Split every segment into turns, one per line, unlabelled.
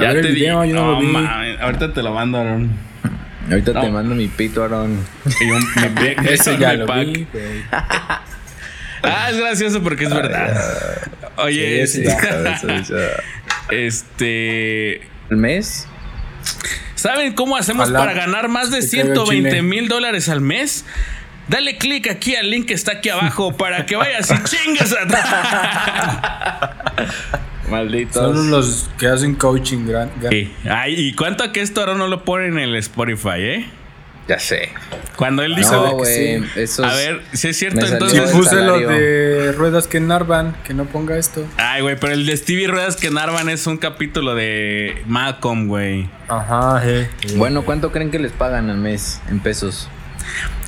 Ya
ver
te
el video,
di-
yo no lo vi.
mames, Ahorita te lo mando, Aaron.
Ahorita te mando mi pito, Aaron.
Y un- mi
Ese ya lo
pack.
vi.
Ah, es gracioso porque es verdad. Oye,
Sí,
este, este.
¿El mes?
¿Saben cómo hacemos para ganar más de
te caiga el
120
chile.
mil dólares al mes? Dale clic aquí al link que está aquí abajo para que vayas y chingues a
Malditos.
Son los que hacen coaching gran. gran-
Sí. Ay, ¿y cuánto que esto ahora no lo pone en el Spotify, eh?
Ya sé.
Cuando él dijo.
ve
No,
que
güey.
sí.
A ver, si es cierto, entonces.
el
puse lo de ruedas que narvan, que no ponga esto.
Ay, güey, pero el de Stevie Ruedas que Narvan es un capítulo de Malcolm, güey.
Ajá, eh.
Bueno, ¿cuánto creen que les pagan al mes en pesos?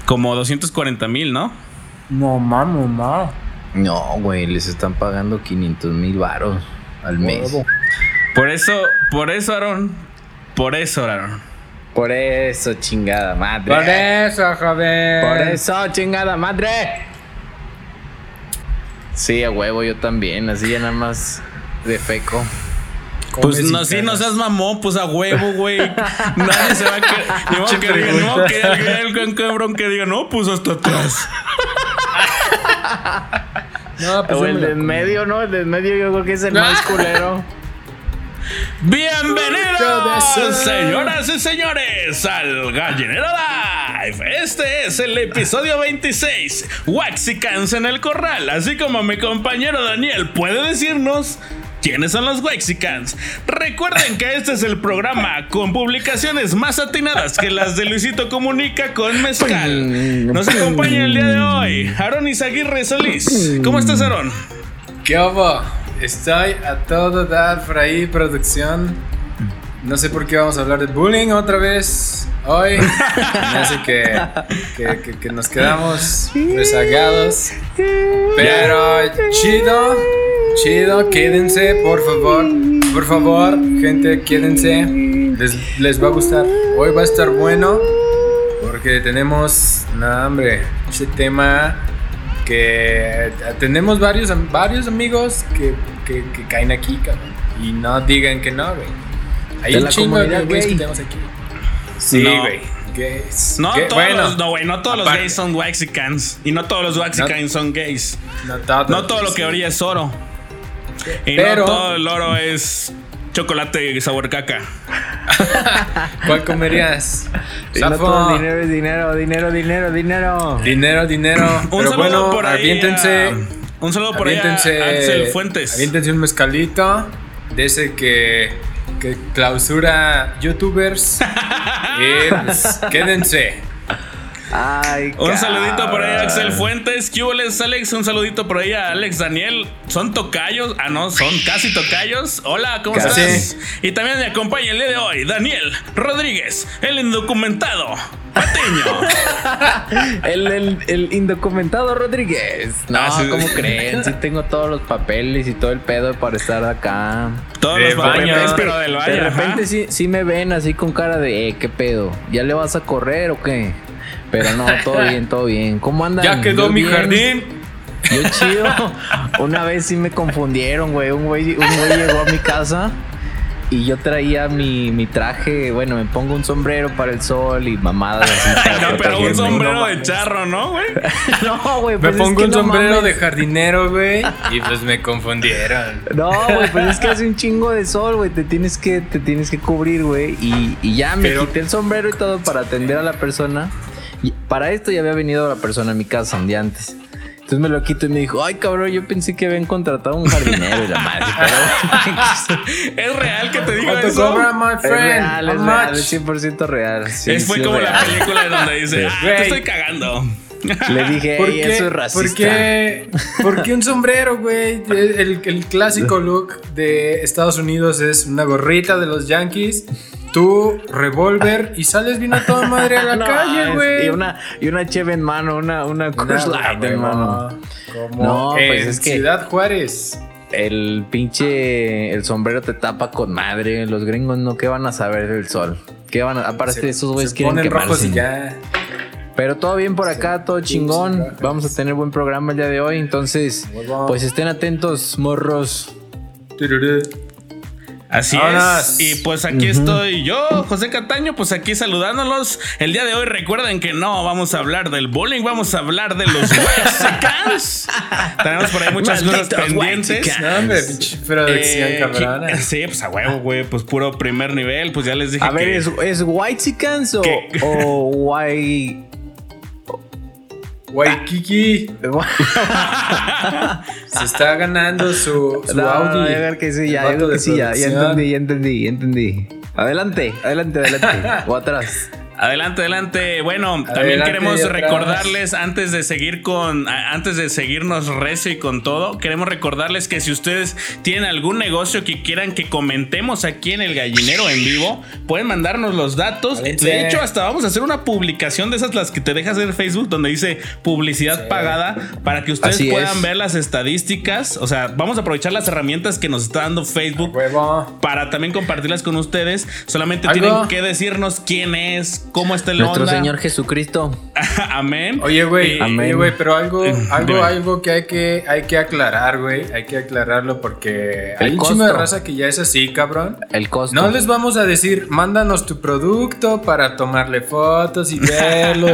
Como 240 mil, ¿no?
No mames, ma.
No, güey, les están pagando 500 mil varos al mes.
Huevo.
Por eso, por eso, Aaron. Por eso, Aaron.
Por eso, chingada madre.
Por eso, joven.
Por eso, chingada madre. Sí, a huevo, yo también. Así ya nada más de feco.
Pues no, sí, no seas mamón, pues a huevo, güey. Nadie se va a querer. Ni modo que diga, no, que diga el gran cabrón que diga, no, pues hasta atrás.
No, pues
o el de en medio, ¿no? El de en medio yo creo que es el más culero.
Bienvenidos, señoras y señores, al Gallinero Live. Este es el episodio 26, Waxicans en el Corral. Así como mi compañero Daniel puede decirnos. ¿Quiénes son los Waxicans? Recuerden que este es el programa con publicaciones más atinadas que las de Luisito Comunica con Mezcal. Nos acompaña el día de hoy Aaron Izaguirre Solís. ¿Cómo estás, Aaron?
¿Qué hubo? Estoy a todo dar por ahí, producción. No sé por qué vamos a hablar de bullying otra vez hoy. Que, que, que- que nos quedamos rezagados. Pero chido, chido, quédense, por favor. Por favor, gente, quédense. Les, les va a gustar. Hoy va a estar bueno. Porque tenemos, no, hombre, ese tema que tenemos varios, varios amigos que, que, que caen aquí, cabrón. Y no digan que no, güey. Hay un chingo de güeyes que tenemos aquí. Sí,
No.
güey. Gays.
No
Gay-
todos,
bueno,
los, no, güey, no todos los
aparte-
gays son Waxicans. Y no todos los Waxicans son gays.
No, todo,
No todo lo que
sí.
brilla es oro. Y
Pero-
no todo el oro es chocolate sabor caca.
¿Cuál comerías?
Y no todo el dinero es dinero, dinero, dinero, dinero.
Dinero, dinero.
Un
Pero bueno,
por ahí.
aviéntense.
a- un saludo por ahí a
aviéntense,
Axel Fuentes.
Aviéntense un mezcalito de ese que, que clausura youtubers. y pues, quédense.
Ay,
Un saludito por ahí a. Axel Fuentes. ¿Qué hubo, les, Alex? Un saludito por ahí a Alex Daniel. ¿Son tocayos? Ah, no, son casi tocayos. Hola, ¿cómo
Casi.
estás? Y también me acompaña el día de hoy Daniel Rodríguez, el indocumentado Patiño.
El, el, el indocumentado Rodríguez. No,
Ah, sí.
¿cómo creen? Sí tengo todos los papeles y todo el pedo para estar acá.
Todos
De
los papeles,
baño.
pero del baño.
de
ajá.
repente sí, sí me ven así con cara de, eh, ¿qué pedo? ¿Ya le vas a correr o qué? Pero no, todo bien, todo bien. ¿Cómo andan?
Ya quedó
Yo
mi
bien.
jardín.
Yo chido. Una vez sí me confundieron, güey. Un güey, un güey llegó a mi casa y yo traía mi, mi traje. Bueno, me pongo un sombrero para el sol y mamadas así.
No, pero un sombrero
No
de charro, ¿no, güey?
No, güey.
Me
pues es
pongo
que
un
no
sombrero
mames.
de jardinero, güey. Y pues me confundieron.
No, güey, pues es que hace un chingo de sol, güey. Te tienes que, te tienes que cubrir, güey. Y, y ya me
Pero-
quité el sombrero y todo para atender a la persona. Y para esto ya había venido la persona a mi casa un día antes. Entonces me lo quito y me dijo, ay cabrón, yo pensé que habían contratado un jardinero y la madre. Pero
¿Es real que te digo
¿Cuánto
eso?
cobra, my
es
friend?
real, es real, es 100% real. Sí,
es fue
sí,
como
es
la
real.
película donde dice, ah, te estoy cagando.
Le dije,
¿Por
"Ey,
qué,
eso es racista.
¿por qué, por qué un sombrero, güey? El, el clásico look de Estados Unidos es una gorrita de los Yankees, tu revólver y sales bien a toda madre a la
No,
calle, güey.
Y una, y una cheve en mano, una, una Light en mano.
Como
No, pues
en
es que-
Ciudad Juárez.
El pinche el sombrero te tapa con madre. Los gringos no, ¿qué van a saber del sol? ¿Qué van a, aparte esos güeyes quieren
ponen rojos
quemarse.
y ya.
Pero todo bien por acá, todo chingón. Vamos a tener buen programa el día de hoy. Entonces, pues estén atentos, morros.
Así
Vámonos.
es. Y pues aquí estoy yo, José Cataño, pues aquí saludándolos. El día de hoy recuerden que no vamos a hablar del bowling, vamos a hablar de los Wexicans. Tenemos por ahí muchas cosas pendientes.
No, hombre, producción
Eh,
cabrona.
que- sí, pues a huevo, güey. Pues puro primer nivel. Pues ya les dije
A ver. ¿es, es White o, o White.
Waikiki se está ganando su, su
No,
Audi.
que sí, ya, yo que sí, ya, entendí, ya entendí, ya entendí. Adelante, adelante, adelante. o atrás.
Adelante, adelante. Bueno, también queremos recordarles antes de seguir con, antes de seguirnos recio y con todo, queremos recordarles que si ustedes tienen algún negocio que quieran que comentemos aquí en el gallinero en vivo, pueden mandarnos los datos.
Adelante.
De hecho, hasta vamos a hacer una publicación de esas las que te dejas en Facebook donde dice publicidad pagada para que ustedes
Así
puedan
es.
ver las estadísticas. O sea, vamos a aprovechar las herramientas que nos está dando Facebook
Huevo.
para también compartirlas con ustedes. Solamente
¿Algo?
tienen que decirnos quién es, cómo está el
Nuestro
onda.
Señor Jesucristo.
Amén.
Oye, güey,
Amén.
oye, güey, pero algo, algo,
Dime.
algo que hay que, hay que aclarar, güey. Hay que aclararlo porque hay
El
un chingo de
costo.
raza que ya es así, cabrón.
El costo.
No les vamos a decir, mándanos tu producto para tomarle fotos y verlo.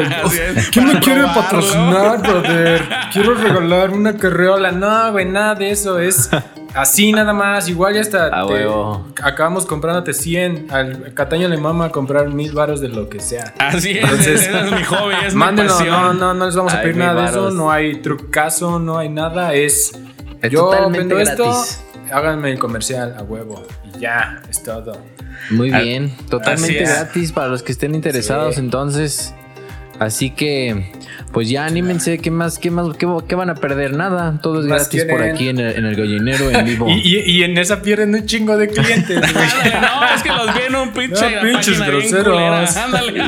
¿Quién me quiere
probarlo.
patrocinar, brother? Quiero regalar una carreola. No, güey, nada de eso. Es así nada más. Igual ya hasta
A
te-
huevo.
acabamos comprándote 100. Al Cataño le mama a comprar mil varos de lo que sea.
Así es,
Entonces,
ese es mi hobby, es mi
Mándenos,
pasión.
no, no, no les vamos a pedir nada de eso. No hay trucazo, no hay nada. Es.
Es
yo vendo esto, háganme el comercial a huevo. Y ya, es todo.
Muy bien, totalmente gratis para los que estén interesados.
Sí.
Entonces, así que, pues ya anímense. ¿Qué más? ¿Qué más? ¿Qué, qué van a perder? Nada. Todo es
Más
gratis por aquí en el, en el gallinero en vivo.
Y, y- y en esa pierden un chingo de clientes,
no, es que los vi en un pinche.
No, pinches groseros.
Ándale.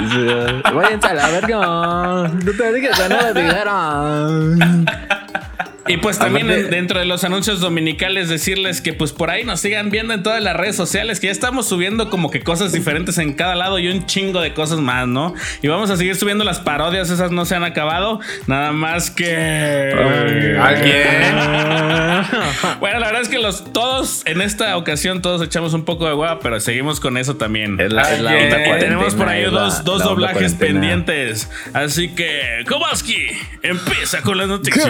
Váyanse a la verga. No te digas a nada, dijeron.
Y pues también dentro de los anuncios dominicales decirles que pues por ahí nos sigan viendo en todas las redes sociales, que ya estamos subiendo como que cosas diferentes en cada lado y un chingo de cosas más, ¿no? Y vamos a seguir subiendo las parodias, esas no se han acabado, nada más que...
Alguien.
Bueno, la verdad es que los todos en esta ocasión todos echamos un poco de hueva, pero seguimos con eso también.
Es la, es la onda
tenemos por ahí dos, dos doblajes
cuarentena.
pendientes. Así que, Kowalski, empieza con las noticias.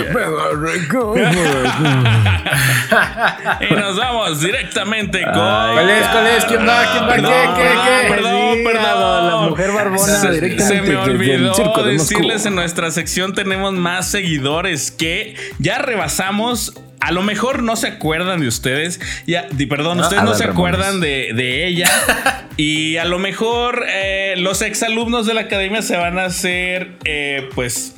y nos vamos directamente con.
¿Cuál es? ¿Cuál es? ¿Quién va? ¿Quién va? ¿Qué?
No,
¿Qué? ¿Qué?
Perdón,
Sí,
perdón.
la mujer barbona
se,
directamente
se me olvidó
de
decirles en nuestra sección tenemos más seguidores que ya rebasamos. A lo mejor no se acuerdan de ustedes. Ya, di- perdón,
Ah,
ustedes no se
Ramones.
acuerdan de, de ella. y a lo mejor eh, los exalumnos de la academia se van a hacer, eh, pues.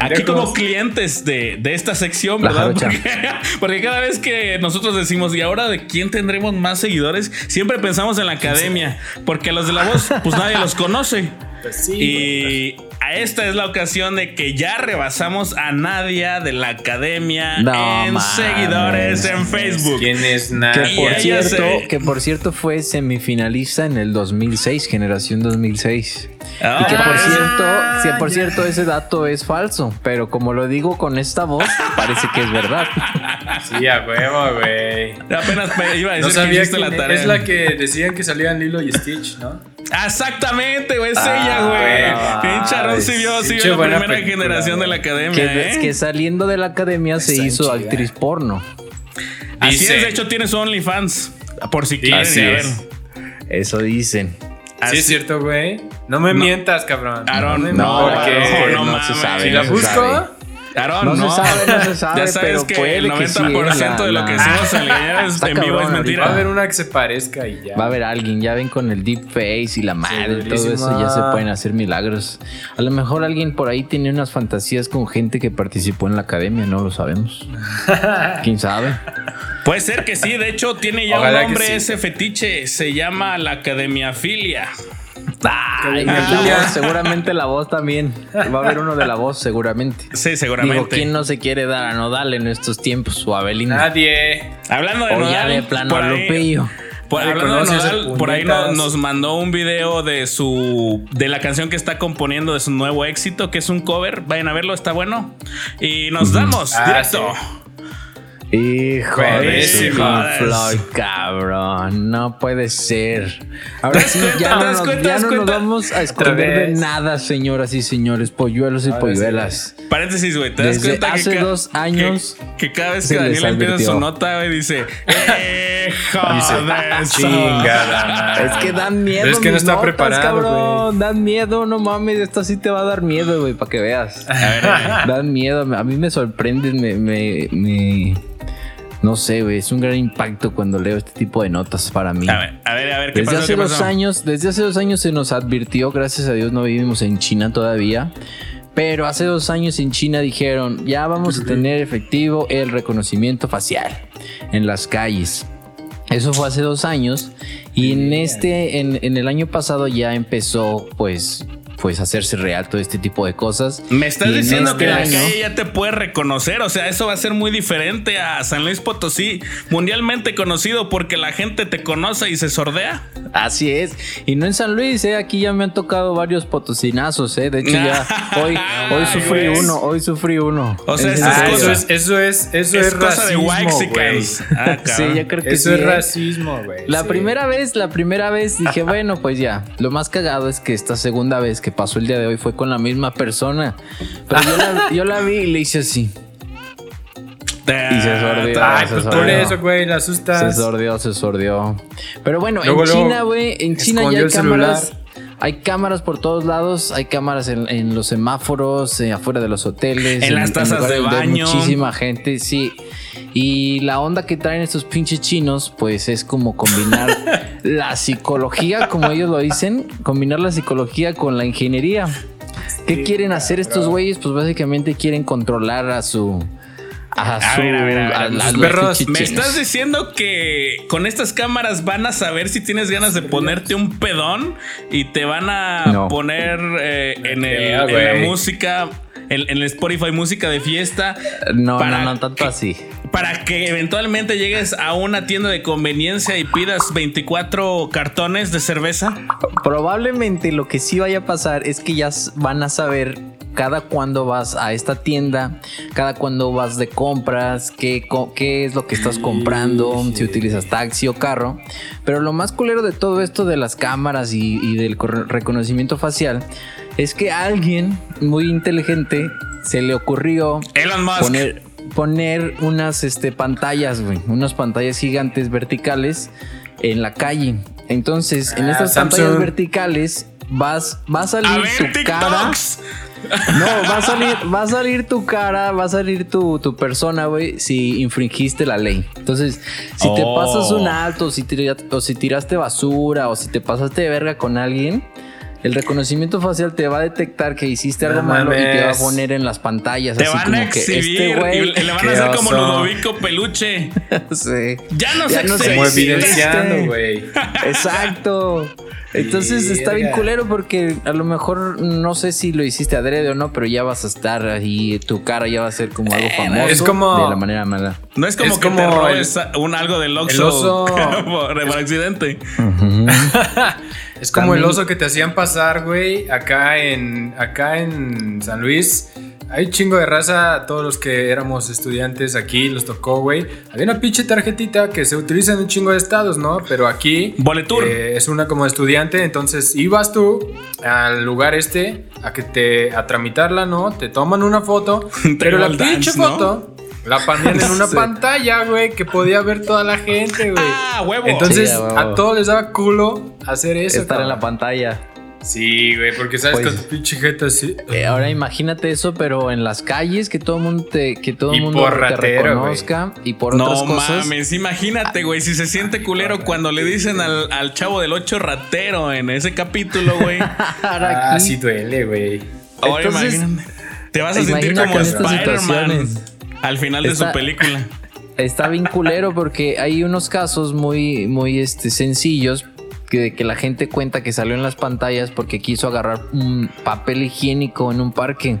Aquí como clientes de, de esta sección,
La
¿verdad? Porque, porque cada vez que nosotros decimos, ¿y ahora de quién tendremos más seguidores? Siempre pensamos en la academia, porque a los de la voz, pues nadie los conoce.
Pues sí.
Y esta es la ocasión de que ya rebasamos a Nadia de la academia
No
en
mames.
seguidores en Facebook.
¿Quién es
Que
nada?
Y
por, cierto,
se-
que por cierto fue semifinalista en el 2006, generación 2006. y que por
Ah,
cierto, sí, por cierto ese dato es falso, pero como lo digo con esta voz, parece que es verdad.
Sí, a huevo, güey.
Apenas iba a decir
No
que
sabía quién
la tarea.
es la que decían que salían Lilo y Stitch, ¿no?
Exactamente, güey, es
Ah,
ella, güey.
güey.
Sí vio, sí vio la primera
película,
generación de la academia,
Que,
¿eh?
que saliendo de la academia se hizo
chida.
actriz porno.
Así
Dice-
es, de hecho tiene su OnlyFans. Por si quieren,
Así
a ver.
es.
Eso dicen.
Así
Sí, es cierto, güey. No me mientas, cabrón.
Aaron, no,
porque
no
no
mames.
se sabe.
Si
no
la busco,
sabe.
Aaron,
No se sabe, no se sabe,
ya sabes
pero
que el
que sí,
90% de lo que
la-
decimos en
Está
en vivo es mentira.
va a haber una que se parezca y ya.
Va a haber alguien, ya ven con el deep face y la madre y todo eso, ya se pueden hacer milagros. A lo mejor alguien por ahí tiene unas fantasías con gente que participó en la academia, no lo sabemos. ¿Quién sabe?
Puede ser que sí, de hecho tiene ya
Ojalá
un
que
nombre
sí.
ese fetiche, se llama la Academiafilia.
Ay,
Ah,
la
ya.
voz, seguramente la voz también. Va a haber uno de la voz, seguramente.
Sí, seguramente.
Digo, ¿quién no se quiere dar a Nodal en estos tiempos? O a Belinda.
Nadie.
Hablando de
O ya
Nodal,
de plano
por ahí-. Por, hablando de Nodal, por ahí no- nos mandó un video de su de la canción que está componiendo de su nuevo éxito, que es un cover. Vayan a verlo, está bueno. Y nos damos
Ah,
directo.
Hijo de
Buenísimo.
Pink Floyd, cabrón. No puede ser. Ahora sí, ya no,
¿Te das
nos,
cuenta?
ya
¿Te das
no nos vamos a esconder de nada, señoras y señores, polluelos y
Ahora sí.
polluelas.
Paréntesis, güey. ¿Te das
Desde
cuenta
hace
que,
dos años
que, que cada vez que Daniel empieza su nota, güey, dice: ¡Eh,
Dice,
joder!
chingada madre.
Es que dan miedo.
Pero es que no está
notas,
preparado,
cabrón. Dan miedo, no mames. Esto sí te va a dar miedo, güey, para que veas.
A ver, a ver.
Dan miedo. A mí me sorprenden, me, me, me- No sé, güey. Es un gran impacto cuando leo este tipo de notas para mí.
A ver, a ver, a ver, ¿qué
Desde
pasó?
hace
¿Qué
dos
pasó?
años, desde hace dos años se nos advirtió, gracias a Dios no vivimos en China todavía, pero hace dos años en China dijeron, ya vamos a tener efectivo el reconocimiento facial en las calles. Eso fue hace dos años y en este, en, en el año pasado ya empezó, pues, pues hacerse real todo este tipo de cosas.
Me estás
Y
diciendo
este
que la calle ya te puede reconocer, o sea, eso va a ser muy diferente a San Luis Potosí, mundialmente conocido porque la gente te conoce y se sordea.
Así es. Y no en San Luis, ¿eh? Aquí ya me han tocado varios potosinazos, ¿eh? De hecho, ya hoy, hoy sufrí uno, hoy sufrí uno.
O sea,
Es
eso
Ah,
es
eso
cosa-
es, eso es, eso
es
es,
cosa de
racismo, güey.
Waxicans. Ah,
Sí, yo creo que
Eso
sí.
es
¿eh?
racismo, güey.
La
sí.
primera vez, la primera vez dije, bueno, pues ya. Lo más cagado es que esta segunda vez que pasó el día de hoy fue con la misma persona. Pero yo la, yo la vi y le hice así. Y se sordió.
Ay,
se
pues por
sordió.
eso, güey, la
Se
asustas.
sordió, se sordió. Pero bueno,
Luego,
en
luego,
China, güey, en China ya hay cámaras. Hay cámaras por todos lados, hay cámaras en, en los semáforos, eh, afuera de los hoteles,
En las tazas de baño.
muchísima gente, sí. Y la onda que traen estos pinches chinos, pues es como combinar la psicología, como ellos lo dicen, combinar la psicología con la ingeniería. ¿Qué quieren hacer estos güeyes? Pues básicamente quieren controlar a su. A,
A
su.
ver, a ver, a ver,
a- a
los
los
perros,
pinches
Me estás diciendo que con estas cámaras van a saber si tienes ganas de ponerte un pedón y te van a
No.
poner eh, en, el- en la música, en, en el Spotify música de fiesta.
No,
para
no, no tanto
que-
así.
Para que eventualmente llegues a una tienda de conveniencia y pidas 24 cartones de cerveza.
Probablemente lo que sí vaya a pasar es que ya van a saber cada cuando vas a esta tienda, cada cuando vas de compras, qué, es lo que estás comprando, si utilizas taxi o carro. Pero lo más culero de todo esto de las cámaras y, y del reconocimiento facial es que a alguien muy inteligente se le ocurrió
Elon Musk.
poner, poner unas este, pantallas, güey, unas pantallas gigantes verticales en la calle. Entonces, en
Ah,
estas
Samsung.
pantallas verticales vas, va a salir
a ver,
tu cara. No, va a salir, va a salir tu cara, va a salir tu, tu persona, güey, si infringiste la ley. Entonces, si te
Oh.
pasas un alto, si tira- o si tiraste basura, o si te pasaste de verga con alguien, el reconocimiento facial te va a detectar que hiciste algo
No
malo y te va a poner en las pantallas.
Te
así
van
como
a
que
exhibir
este güey.
y le van a hacer como. Ludovico Peluche.
Sí.
Ya no
Ya
se
no se
Como evidenciando, güey.
Exacto. Entonces está bien culero porque a lo mejor no sé si lo hiciste adrede o no, pero ya vas a estar ahí, tu cara ya va a ser como algo famoso
es como-
de la manera mala.
No es como
Es
que te robes un algo del Oxxo
oso.
por, por accidente.
Es como el oso que te hacían pasar, güey, acá en, acá en San Luis. Hay chingo de raza, todos los que éramos estudiantes aquí los tocó, güey. Había una pinche tarjetita que se utiliza en un chingo de estados, ¿no? Pero aquí
Boletur.
eh, es una como estudiante, entonces ibas tú al lugar este a que te a tramitarla, ¿no? Te toman una foto, pero la
dance,
pinche
¿no?
foto la ponían en una
Sí.
pantalla, güey, que podía ver toda la gente, güey.
Ah, huevo.
Entonces,
Sí, a huevo.
a todos les daba culo hacer eso.
Estar en la
cabrón.
pantalla.
Sí, güey, porque sabes
Pues-
con tu pinche jeta así.
Eh, ahora imagínate eso, pero en las calles, que todo el mundo te, que todo el
Y
mundo
por
te
ratero,
reconozca y por
no
otras cosas.
mames, imagínate, güey, si se siente culero cuando le dicen al, al chavo del 8 ratero en ese capítulo, güey.
Ahora
Ah, sí duele, güey.
Ahora
Entonces,
imagínate. Te vas a sentir como
en estas
Spider-Man
situaciones.
al final de su película.
Está bien culero porque hay unos casos muy, muy este, sencillos que, que la gente cuenta que salió en las pantallas porque quiso agarrar un papel higiénico en un parque.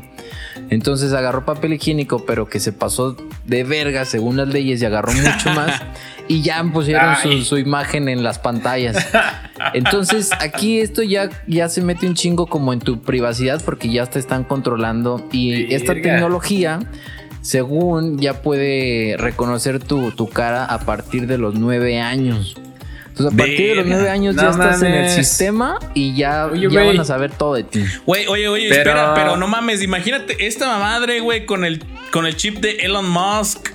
Entonces agarró papel higiénico, pero que se pasó de verga según las leyes y agarró mucho más. Y ya pusieron su, imagen en las pantallas. Entonces aquí esto ya, ya se mete un chingo como en tu privacidad porque ya te están controlando. Y esta tecnología según ya puede reconocer tu, tu cara a partir de los nueve años. Entonces, a partir de los
Verga.
nueve años
No
ya estás en el sistema y ya,
Oye,
ya van a saber todo de ti.
Güey, oye, oye,
Pero-
espera, pero no mames, imagínate esta madre, güey, con el, con el chip de Elon Musk.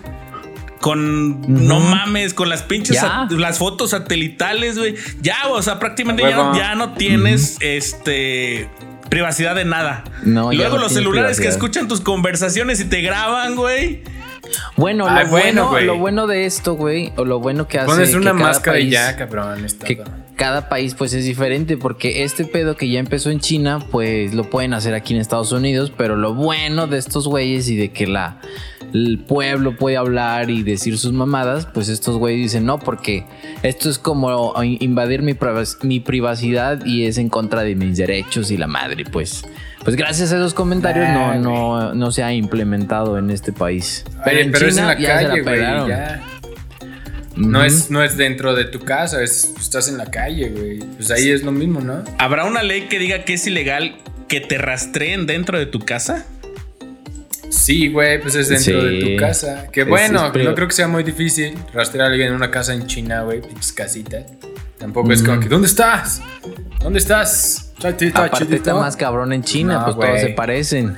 Con, no mames, con las pinches, las fotos satelitales, güey. Ya, o sea, prácticamente ya no, ya no tienes, este, privacidad de nada.
No,
luego
no
los celulares que escuchan tus conversaciones y te graban, güey.
Bueno,
Ay,
lo,
bueno,
bueno, lo bueno de esto, güey, o lo bueno que hace
Pones
que
una
cada
máscara y
país-
ya, cabrón. es
que. Cada país pues es diferente porque este pedo que ya empezó en China pues lo pueden hacer aquí en Estados Unidos pero lo bueno de estos güeyes y de que la el pueblo puede hablar y decir sus mamadas pues estos güeyes dicen no porque esto es como invadir mi, privac- mi privacidad y es en contra de mis derechos y la madre pues. Pues gracias a esos comentarios no,
Nah,
no, no se ha implementado en este país.
Oye,
en
pero es en la
ya se la
calle. No, es, no es dentro de tu casa, es, estás en la calle, güey. Pues ahí es lo mismo, ¿no?
¿Habrá una ley que diga que es ilegal que te rastreen dentro de tu casa?
Sí, güey, pues es dentro
Sí.
de tu casa. Que bueno,
es
no creo que sea muy difícil rastrear a alguien en una casa en China, güey, pinches casitas. Tampoco es como que, ¿dónde estás? ¿Dónde estás?
Aparte está más cabrón en China,
No,
pues
güey.
todos se parecen.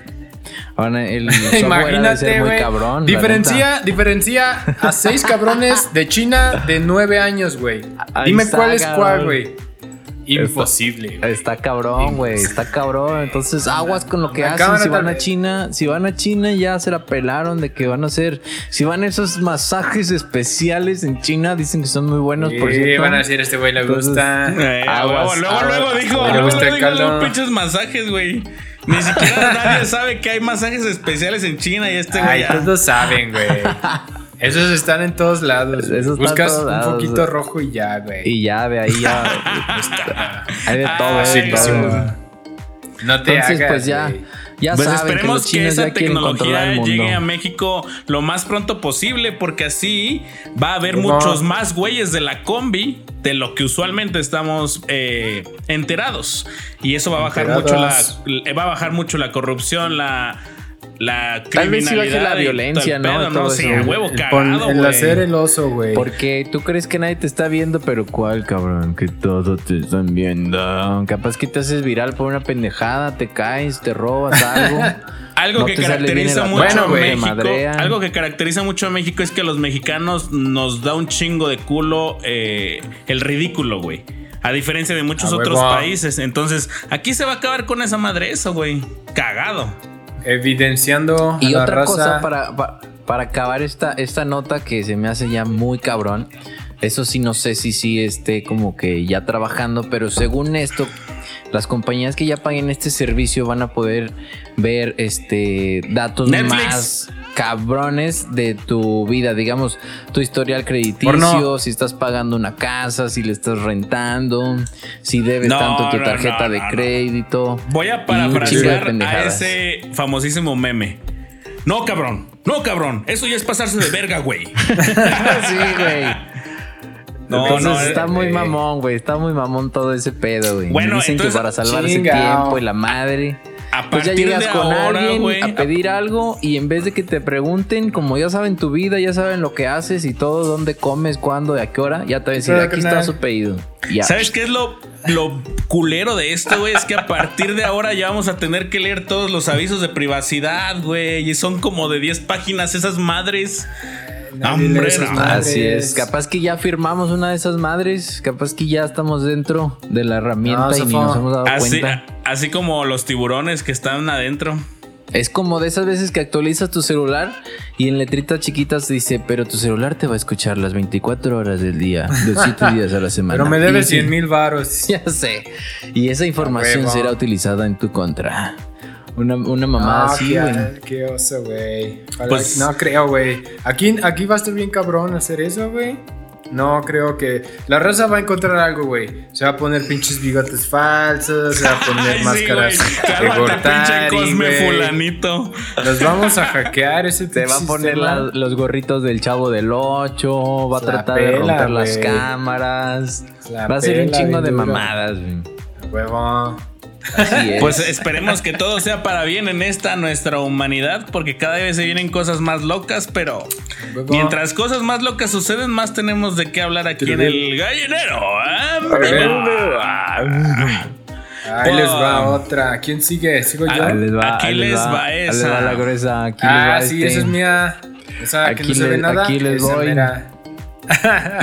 Ahora el
Imagínate, güey.
cabrón.
Diferencia, diferencia a seis cabrones de China de nueve años, güey. Dime
está,
cuál es
cabrón.
cuál, güey. Imposible.
neta. Está cabrón, güey. Está cabrón. Entonces, aguas con lo que
La
hacen. Si van a. China, si van a China, ya se la pelaron de que van a hacer. Si van a esos masajes especiales en China, dicen que son muy buenos, por
Sí,
cierto.
van a decir, este güey le
Entonces,
gusta.
Eh,
Aguas,
luego, luego,
aguas.
luego dijo,
Le
luego,
gusta
luego
el
dijo los pinches masajes, güey. Ni siquiera nadie sabe que hay masajes especiales en China y este güey
todos saben, güey. Esos están en todos lados.
Esos
Buscas
todos
un poquito rojo y ya, güey.
Y ya de ahí ya. hay de todo,
Ay,
de todo.
No te
Entonces,
hagas,
pues ya. Ya
Pues
saben
esperemos que, esa tecnología llegue a México lo más pronto posible, porque así va a haber
¿Cómo?
muchos más güeyes de la combi de lo que usualmente estamos eh, enterados. Y eso va a bajar mucho la, va a bajar mucho la corrupción, la la
Tal vez sí baje
criminalidad
la violencia, ¿no?
pedo, Sí,
eso.
a huevo cagado,
el hacer el oso, güey.
Porque tú crees que nadie te está viendo, pero ¿cuál, cabrón? Que todo te están viendo. Capaz que te haces viral por una pendejada, te caes, te robas algo.
Algo
No
que caracteriza mucho
Bueno,
a México. Algo que caracteriza mucho a México es que a los mexicanos nos da un chingo de culo eh, el ridículo, güey. A diferencia de muchos otros países. Entonces, aquí se va a acabar con esa madre eso, güey. Cagado.
Evidenciando
Y
a la
otra
raza.
cosa para, pa- para acabar esta, esta nota que se me hace ya muy cabrón. Eso sí, no sé si sí esté como que ya trabajando, pero según esto, las compañías que ya paguen este servicio van a poder ver este datos
Netflix.
más cabrones de tu vida, digamos, tu historial crediticio, si estás pagando una casa, si le estás rentando, si debes
No,
tanto tu tarjeta
no,
de crédito.
Voy a parafrasear a ese famosísimo meme. No, cabrón. No, cabrón. Eso ya es pasarse de verga, güey.
sí, güey.
No,
Entonces
no,
está
eh,
muy
eh.
mamón, güey. Está muy mamón todo ese pedo, güey.
Bueno,
Dicen
entonces,
que para salvarse
chingao.
tiempo y la madre.
A
Pues ya
partir
llegas
de
con
ahora,
alguien
güey.
a pedir algo y en vez de que te pregunten, como ya saben tu vida, ya saben lo que haces y todo, dónde comes, cuándo, y a qué hora, ya te decir, aquí está su pedido. Ya.
¿Sabes qué es lo, lo culero de esto, güey? Es que a partir de ahora ya vamos a tener que leer todos los avisos de privacidad, güey. Y son como de 10 páginas esas madres. Hombre, no.
Así es, capaz que ya firmamos una de esas madres, capaz que ya estamos dentro de la herramienta
No,
y ni nos hemos dado
Así,
cuenta.
así como los tiburones que están adentro.
Es como de esas veces que actualizas tu celular y en letritas chiquitas dice, pero tu celular te va a escuchar las 24 horas del día, de 7 días a la semana.
Pero me debes
Y-
100 mil varos.
Ya sé. Y esa información será utilizada en tu contra. Una, una mamada
No,
así, güey.
qué oso, güey.
Pues-
no creo, güey. Aquí, aquí va a estar bien cabrón hacer eso, güey. No creo que. La raza va a encontrar algo, güey. Se va a poner pinches bigotes falsos, se va a poner
Ay, sí,
máscaras
güey.
de Gortari,
Cosme. Fulanito.
Los vamos a hackear ese
Te va a poner la- los gorritos del chavo del 8, va a
La
tratar de romper las cámaras.
La
va a ser un chingo de
duro.
mamadas, güey.
Huevo.
Así es.
Pues esperemos que todo sea para bien en esta nuestra humanidad, porque cada vez se vienen cosas más locas, pero mientras cosas más locas suceden, más tenemos de qué hablar aquí en el gallinero.
Ahí les va otra. ¿Quién sigue? ¿Sigo yo?
Ahí les va,
Aquí
ahí
les va
ahí
esa.
les va la gruesa. Aquí
ah,
les va
sí,
este.
esa es mía. Esa que
Aquí
no se ve nada.
aquí les voy.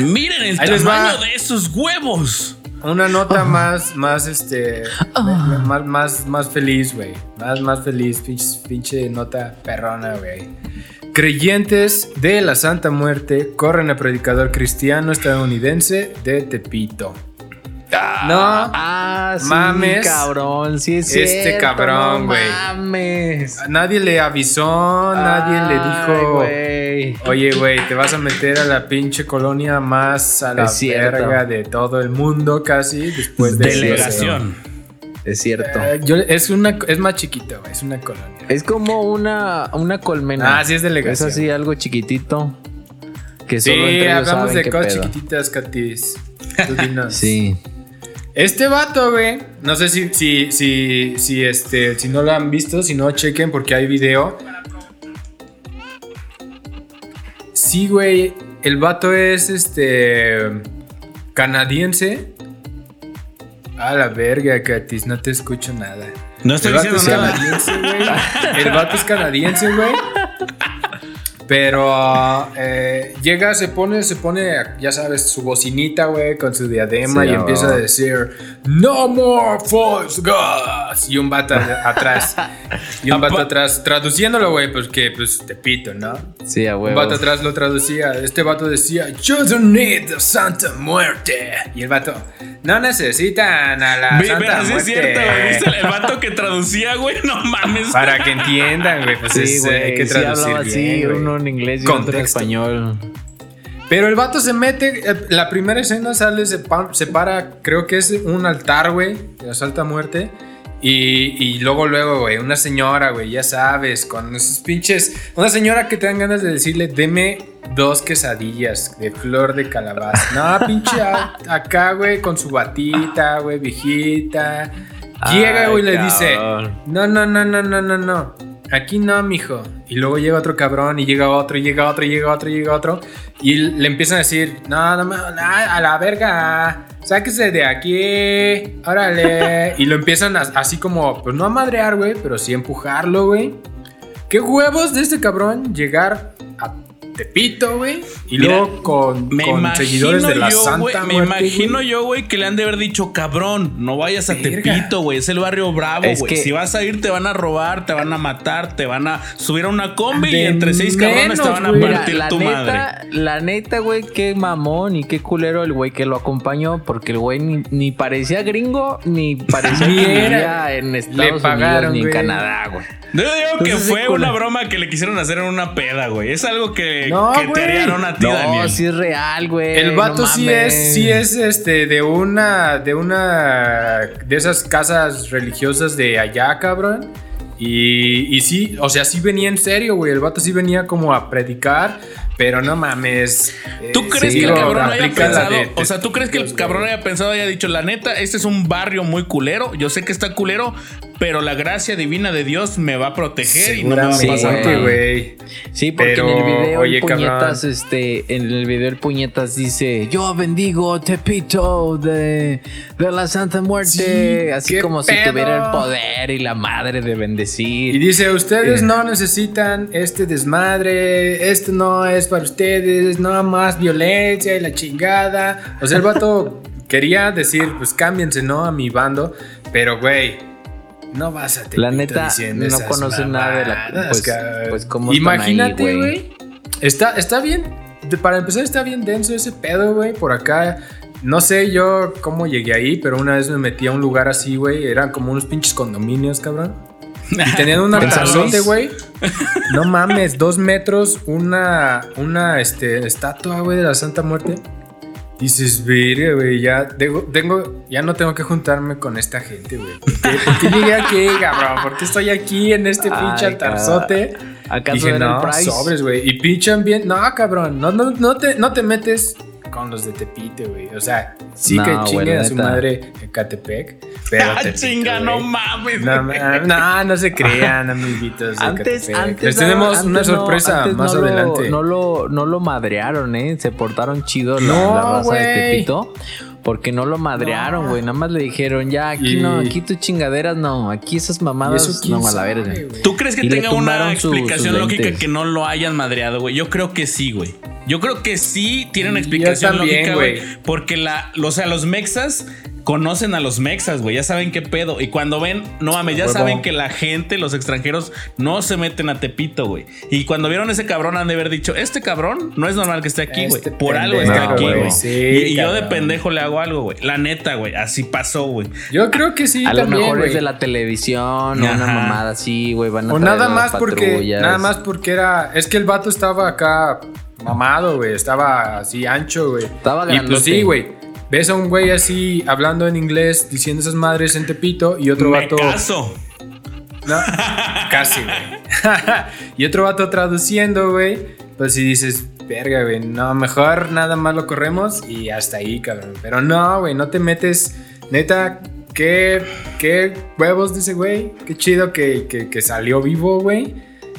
Miren el
Ahí
tamaño
va.
de esos huevos.
Una nota más, más, este, más, más, más feliz, güey. Más, más feliz, pinche, pinche nota perrona, güey. Creyentes de la Santa Muerte corren a predicador cristiano estadounidense de Tepito. No,
Ah, sí,
Mames.
cabrón, sí es
Este
cierto,
cabrón,
no
güey.
Mames.
nadie le avisó, nadie le dijo. Oye, güey, te vas a meter a la pinche colonia más a la verga de todo el mundo casi después de
Delegación.
Es cierto.
Eh, yo- es una es más chiquito, güey, es una colonia.
Es como una, una colmena.
Ah, sí, es delegación.
Es así, algo chiquitito. Que
Sí,
solo entre ellos
hablamos
saben
de
qué
cosas
pedo.
chiquititas, Katis. Tú dinos.
Sí.
Este vato, güey, no sé si, si, si, si, este, si no lo han visto, si no, chequen porque hay video. Sí, güey, el vato es, este, canadiense. A la verga, Katis, no te escucho nada.
No estoy
el vato
diciendo
es
nada.
canadiense, güey. El vato es canadiense, güey. Pero eh, llega, se pone, se pone, ya sabes, su bocinita, güey, con su diadema
Sí,
y empieza a decir No more false gods. Y un vato atrás. Y un vato atrás, traduciéndolo, güey, pues que pues te pito, ¿no?
Sí, a
Un
huevo.
vato atrás lo traducía. Este vato decía, You don't need the Santa Muerte. Y el vato, no necesitan a la
Ve,
Santa
así es
Muerte.
cierto, güey. ¿Viste el, el vato que traducía, güey? No mames.
Para que entiendan, güey, pues
Sí,
es, eh,
güey.
hay que
sí
traducir
hablaba
bien,
así,
güey.
Uno en inglés y otro en español.
Pero el vato se mete, eh, la primera escena sale, se, se para, creo que es un altar, güey, de la Santa Muerte. Y, y luego, luego, güey, una señora, güey, ya sabes, con esos pinches. Una señora que te dan ganas de decirle, deme dos quesadillas de flor de calabaza. No, pinche a- acá, güey, con su batita, güey, viejita. Llega, güey, y le dice, no, no, no, no, no, no, no. Aquí no, mijo. Y luego llega otro cabrón y llega otro, y llega otro, y llega otro, y llega otro. Y le empiezan a decir, no, no, no, a la verga. Sáquese de aquí. Órale. y lo empiezan así como, pues no a madrear, güey, pero sí a empujarlo, güey. ¿Qué huevos de este cabrón llegar Tepito, güey? Y
Mira,
luego con,
Me
con seguidores de la
yo,
Santa
güey. Me imagino yo, güey, que le han de haber dicho, cabrón, no vayas a
Verga.
Tepito, güey. Es el barrio bravo, güey.
que-
Si vas a ir, te van a robar, te van a matar, te van a subir a una combi y entre seis cabrones te van a partir
la
tu
neta,
madre.
la neta, güey, qué mamón y qué culero el güey que lo acompañó, porque el güey ni, ni parecía gringo, ni parecía
Ni
que
era.
vivía en Estados
pagaron,
Unidos ni en. Canadá, güey.
Yo digo que fue una broma que le quisieron hacer en una peda, güey. Es algo que,
No,
que te harían a ti,
No,
Daniel.
sí es real, güey.
El vato
no
sí es, sí es este de una, de una, de esas casas religiosas de allá, cabrón. Y, y sí, o sea, sí venía en serio, güey. El vato sí venía como a predicar, pero no mames.
¿Tú
eh,
crees
sí,
que el cabrón haya pensado?
de
o sea, ¿tú crees que el cabrón haya pensado, haya dicho, la neta, este es un barrio muy culero? Yo sé que está culero, pero la gracia divina de Dios me va a proteger y no me va a pasar
Sí,
nada.
güey.
Sí, porque
Pero,
en el video
oye,
el puñetas,
cabrón.
este, en el video el puñetas dice, yo bendigo Tepito de, de la Santa Muerte,
Sí,
así como si tuviera el poder y la madre de
Y
bendecir.
dice, ustedes
Eh.
no necesitan este desmadre, esto no es para ustedes, no más violencia y la chingada. O sea, el vato quería decir, pues cámbiense, ¿no? A mi bando, pero güey, no vas a Tepito
La neta, no
esas
conoce nada de la- pues- pues, ahí,
Imagínate,
güey.
Está, está bien, para empezar está bien denso ese pedo, güey, por acá. No sé yo cómo llegué ahí, pero una vez me metí a un lugar así, güey. Eran como unos pinches condominios, cabrón. Y tenían un
¿En San
altarzote, güey. No mames, dos metros, una, una este, estatua, güey, de la Santa Muerte. Dices, verga, güey, ya tengo, tengo, ya no tengo que juntarme con esta gente, güey. ¿Por qué, por qué llegué aquí, cabrón? ¿Por qué estoy aquí en este
Ay,
pinche altarzote?
¿Acaso
Dije,
era
no,
el Price?
sobres, güey. Y pinchan bien. No, cabrón, no, no, no, te, no te metes con los de Tepito, güey. O sea, sí
No,
que chingue a su
neta.
madre Catepec. Pero
Ah,
Tepito,
chinga, no mames.
No, ma- no, no se crean, amiguitos.
Antes, antes.
Les tenemos
antes
una
no-
sorpresa más
no lo-
adelante.
no, lo, no lo madrearon, ¿eh? Se portaron chido la,
No,
la raza de. Tepito. Porque no lo madrearon,
No.
güey. Nada más le dijeron, ya, aquí
Y-
no, aquí tus chingaderas no. Aquí esas
¿Y
mamadas no, a la
sabe,
verga.
¿Tú crees que
Y
tenga una
su-
explicación lógica
lentes.
que no lo hayan madreado, güey? Yo creo que sí, güey. Yo creo que sí tiene una explicación
también,
lógica, güey.
güey.
Porque la, o sea, los mexas conocen a los mexas, güey. Ya saben qué pedo. Y cuando ven, no mames, ya saben que la gente, los extranjeros, no se meten a Tepito, güey. Y cuando vieron ese cabrón, han de haber dicho, este cabrón no es normal que esté aquí, güey.
Este
Por algo está aquí,
güey.
Sí,
y y yo de pendejo le hago algo, güey. La neta, güey. Así pasó, güey.
Yo creo que sí,
A lo
también,
mejor
güey.
es de la televisión o una
Ajá.
mamada así, güey. Van a
O nada
a
más porque
patrullas.
nada más porque era es que el vato estaba acá mamado, güey, estaba así ancho, güey.
Estaba
Y pues
grandote.
sí, güey. Ves a un güey así hablando en inglés diciendo esas madres en Tepito y otro
Me
vato
caso.
No, casi, güey. y otro vato traduciendo, güey. Pues si dices, verga, güey, no, mejor nada más lo corremos y hasta ahí, cabrón. Pero no, güey, no te metes, neta, qué, qué huevos de ese güey. Qué chido que, que, que salió vivo, güey.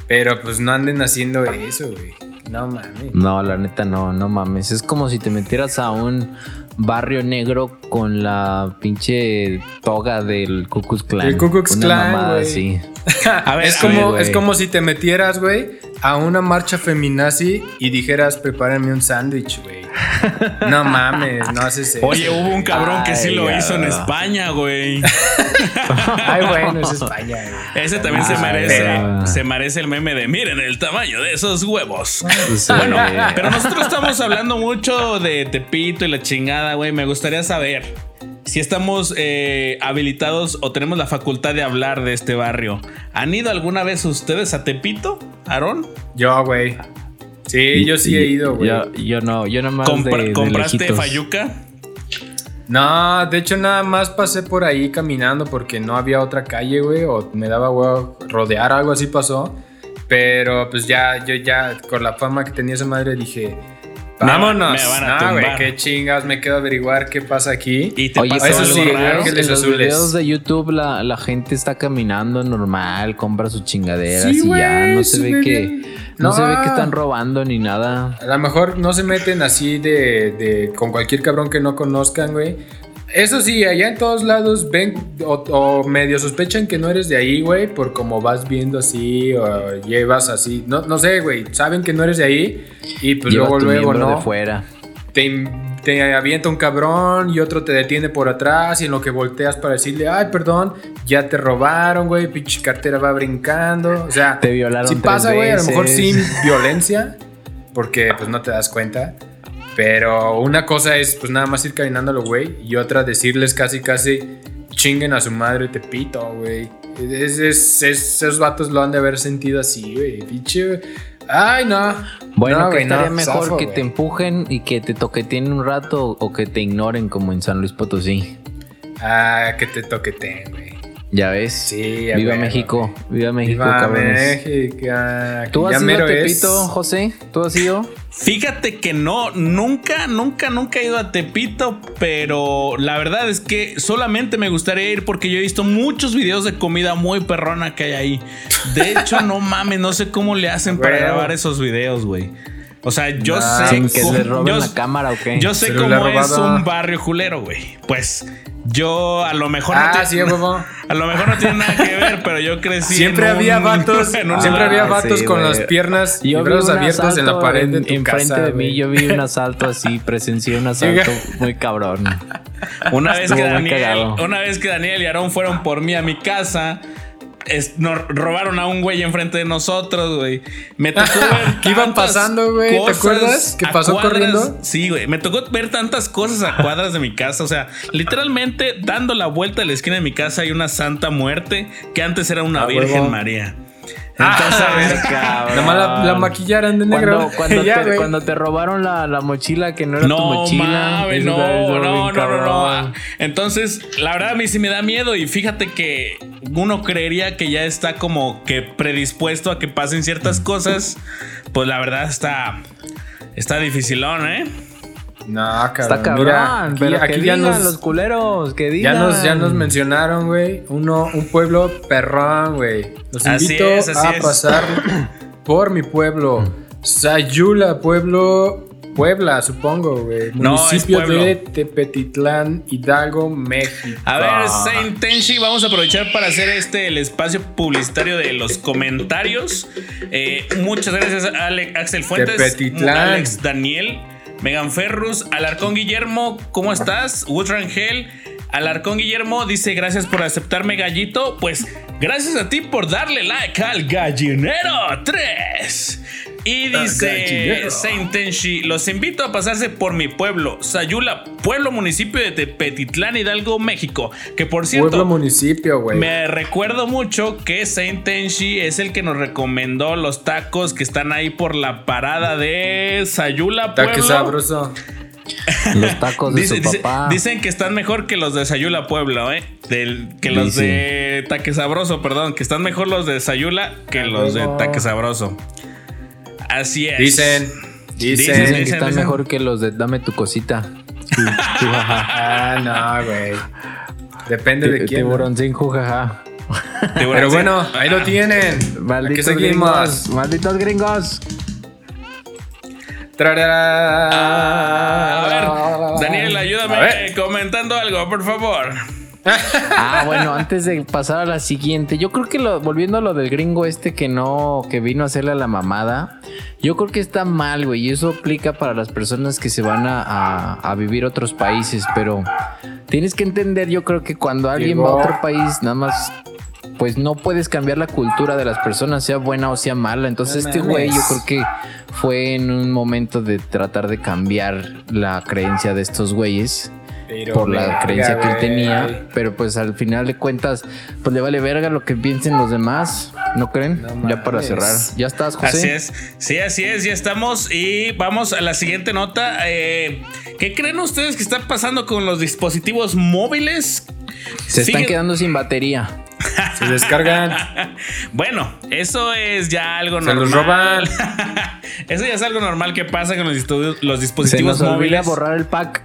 Pero pues no anden haciendo eso, güey. No mames.
No, la neta no, no mames. Es como si te metieras a un barrio negro con la pinche toga del Ku Klux Klan.
El Ku Klux
Una
Klan,
mamada
güey.
así.
A ver,
es
a
como,
ver,
es como si te metieras, güey, a una marcha feminazi y dijeras, prepárenme un sándwich, güey. No mames, no haces eso.
Oye, hubo un cabrón que sí lo hizo en. España, güey.
Ay, bueno, es España, güey.
Ese también se
Ah,
merece,
pero-
se merece el meme de miren el tamaño de esos huevos.
Sí.
Bueno, pero nosotros estamos hablando mucho de Tepito y la chingada, güey. Me gustaría saber si estamos eh, habilitados o tenemos la facultad de hablar de este barrio. ¿Han ido alguna vez ustedes a Tepito, Aarón?
Yo, güey. Sí, yo sí he ido, güey.
Yo, yo no, yo nomás
Compra-
de, de
¿Compraste
lejitos.
Fayuca?
No, de hecho nada más pasé por ahí caminando porque no había otra calle, güey, o me daba huevo rodear, algo así pasó. Pero pues ya, yo ya, con la fama que tenía esa madre, dije, vámonos.
me van a
no, güey, qué chingas, me quedo a averiguar qué pasa aquí.
Y te
Oye,
pasó
eso
algo
sí,
en los
raro.
en los
Azules.
videos de YouTube la, la gente está caminando normal, compra sus chingaderas
Sí,
y ya no se
se
ve
ve
que
bien.
no,
No.
se ve que están robando ni nada.
A lo mejor no se meten así de, de- con cualquier cabrón que no conozcan, güey. Eso sí, allá en todos lados ven o, o medio sospechan que no eres de ahí, güey, por como vas viendo así o llevas así. No, no sé, güey, saben que no eres de ahí y pues
Lleva
luego, luego, ¿no?
de fuera.
Te, te avienta un cabrón y otro te detiene por atrás y en lo que volteas para decirle, ay, perdón, ya te robaron, güey, pinche cartera va brincando. O sea,
Te violaron
si pasa, güey, a lo mejor sin violencia, porque pues no te das cuenta. Pero una cosa es pues nada más ir caminándolo, güey, y otra decirles casi, casi, chinguen a su madre, te pito, güey. Es, es- es- esos vatos lo han de haber sentido así, güey. Pinche. Ay, no.
Bueno,
No,
que estaría
no,
mejor
zafo,
que te empujen y que te toqueteen un rato o que te ignoren como en San Luis Potosí.
Ah, que te toqueten, güey.
Ya ves.
Sí, a
Viva México. Viva México,
Viva
cabrones.
México.
¿Tú
Ya
has ido a
es.
Tepito, José? ¿Tú has ido?
Fíjate que no, nunca, nunca, nunca he ido a Tepito, pero la verdad es que solamente me gustaría ir porque yo he visto muchos videos de comida muy perrona que hay ahí. De hecho, no mames, no sé cómo le hacen para
Bueno.
grabar esos videos, güey. O sea, yo
Nah,
sé
Sin que
cómo-
roben
yo-
la cámara o qué.
Yo sé cómo es un barrio culero, güey. Pues yo a lo mejor
Ah,
no
sí,
tiene, a lo mejor no tiene nada que ver, pero yo crecí
Siempre
en
había
un-
vatos,
en un-
siempre había
Ah,
vatos
sí,
con las piernas y brazos abiertos en la pared de
en-
tu
enfrente
casa.
de mí. Yo vi un asalto así, presencié un asalto muy cabrón.
Una vez, que Daniel, una vez que Daniel y Aarón fueron por mí a mi casa, es- nos robaron a un güey enfrente de nosotros, güey. Me tocó ver
Que iban pasando, güey, ¿te acuerdas? Que
a
pasó
cuadras.
corriendo.
Sí, güey. Me tocó ver tantas cosas a cuadras de mi casa. O sea, literalmente dando la vuelta a la esquina de mi casa hay una santa muerte que antes era una
Ah,
Virgen
huevo.
María.
Entonces,
Ah,
a ver,
cabrón.
Nada más la, la maquillaron de negro.
Cuando, cuando,
Ya,
te, cuando te robaron la, la mochila que no era tu
No,
mochila.
mames,
eso
no, no, no, no, no. Entonces, la verdad a mí sí me da miedo y fíjate que uno creería que ya está como que predispuesto a que pasen ciertas cosas. Pues la verdad está, está dificilón, ¿eh?
No, cabrón.
Está cabrón,
Mira, aquí,
pero
aquí
que
ya
digan
nos,
los culeros, que
ya
digan.
nos, ya nos mencionaron, güey. Uno, un pueblo perrón, güey. Los
Así
invito
es, así
a
es.
pasar por mi pueblo. Sayula, pueblo. Puebla, supongo, güey.
No,
Municipio de Tepetitlán, Hidalgo, México.
A ver, Saint Tenchi, vamos a aprovechar para hacer este el espacio publicitario de los comentarios. Eh, muchas gracias a Ale- Axel Fuentes,
Tepetitlán.
Alex Daniel, Megan Ferrus, Alarcón Guillermo, ¿cómo estás? Wood Rangel. Alarcón Guillermo dice gracias por aceptarme gallito. Pues gracias a ti por darle like al gallinero 3. Y dice
gallinero.
Saint Tenchi, los invito a pasarse por mi pueblo, Sayula, pueblo municipio de Tepetitlán, Hidalgo, México. Que por cierto,
Pueblo, municipio, güey.
me recuerdo mucho que Saint Tenchi es el que nos recomendó los tacos que están ahí por la parada de Sayula,
Taque
pueblo.
sabroso.
Los tacos de
Dice-
su
dice-
papá.
dicen que están mejor que los de Sayula Pueblo, ¿eh? Del- que los de Taque Sabroso, perdón. Que están mejor los de Sayula que los de. Taque Sabroso. Así es.
Dicen.
Dicen,
que
dicen,
están
dicen.
mejor que los de Dame tu cosita.
Ah, no, güey. Depende de quién. ¿no?
Tiburoncín, jujaja.
Pero bueno, ahí lo tienen. Aquí
Malditos
seguimos.
gringos. Malditos gringos.
Ah, a ver, Daniel, ayúdame
A ver.
comentando algo, por favor.
Ah, bueno, antes de pasar a la siguiente, yo creo que lo, volviendo a lo del gringo este que no, que vino a hacerle a la mamada, yo creo que está mal, güey, y eso aplica para las personas que se van a, a- a vivir a otros países, pero tienes que entender, yo creo que cuando alguien va a otro país, nada más, pues no puedes cambiar la cultura de las personas, sea buena o sea mala, entonces
No
este güey yo creo que fue en un momento de tratar de cambiar la creencia de estos güeyes
Pero
por la creencia que él tenía, pero pues al final de cuentas, pues le vale verga lo que piensen los demás, ¿no creen?
No
ya para cerrar. ¿Ya estás, José?
Así es, sí, así es, ya estamos y vamos a la siguiente nota. Eh, ¿Qué creen ustedes que está pasando con los dispositivos móviles?
Se están quedando sin batería.
Se descargan.
Bueno, eso es ya algo
Se
normal.
los roban.
eso ya es algo normal que pasa con los, los
Se
dispositivos
nos olvida
móviles.
borrar el pack.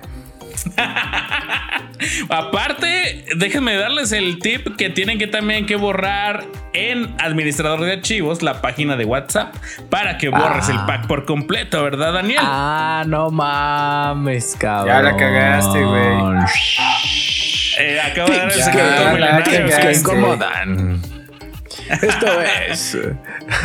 Aparte, déjenme darles el tip que tienen que también que borrar en administrador de archivos la página de WhatsApp para que borres
Ah.
el pack por completo, ¿verdad, Daniel?
Ah, no mames, cabrón.
Ya la cagaste, güey.
Eh, acabo de dar el secreto
que incomodan. Esto es.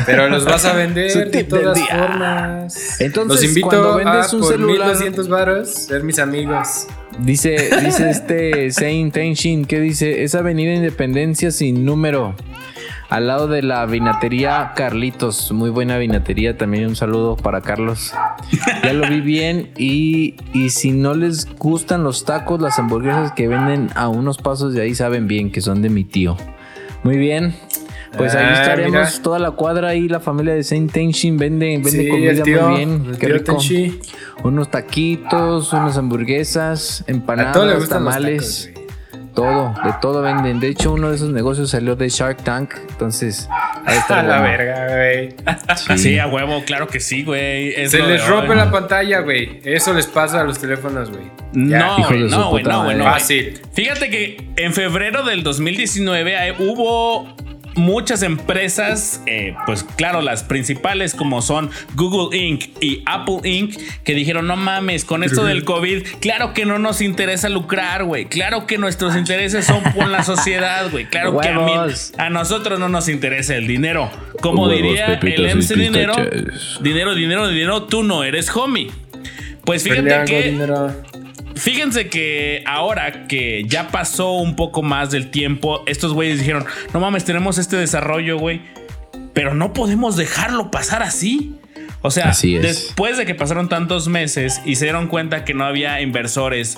Pero los vas a vender de todas formas.
Entonces,
los invito
cuando
a
vendes un
por
celular-
1200 varos ser mis amigos.
Dice, dice este Saint Tenshin, que dice, es Avenida Independencia sin número. Al lado de la vinatería Carlitos. Muy buena vinatería. También un saludo para Carlos. Ya lo vi bien. Y, y si no les gustan los tacos, las hamburguesas que venden a unos pasos de ahí saben bien que son de mi tío. Muy bien. Pues ahí
Ah,
estaremos
mira.
toda la cuadra y la familia de Saint Tenshin vende, vende
Sí,
comida
el tío,
muy bien. Qué rico. Unos taquitos, unas hamburguesas,
A todos les
empanadas, tamales.
tacos.
Todo, de todo venden. De hecho, uno de esos negocios salió de Shark Tank. Entonces, ahí está.
A la verga, güey.
Sí, a huevo, claro que sí, güey.
Se les rompe
hoy.
la pantalla, güey. Eso les pasa a los teléfonos, güey.
No, no, güey, no, güey, no.
Fácil.
Fíjate que en febrero del 2019 eh, hubo muchas empresas, eh, pues claro, las principales como son Google Inc. y Apple Inc., que dijeron, no mames, con esto del COVID, claro que no nos interesa lucrar, güey. Claro que nuestros intereses son por la sociedad, güey. Claro que a, mí,
Huevos.
a nosotros no nos interesa el dinero. Como
Huevos,
diría el MC Dinero, dinero, dinero, dinero, tú no eres homie. Pues fíjate que... Fíjense que ahora que ya pasó un poco más del tiempo, estos güeyes dijeron, no mames, tenemos este desarrollo, güey, pero no podemos dejarlo pasar así. O sea,
Así es.
después de que pasaron tantos meses y se dieron cuenta que no había inversores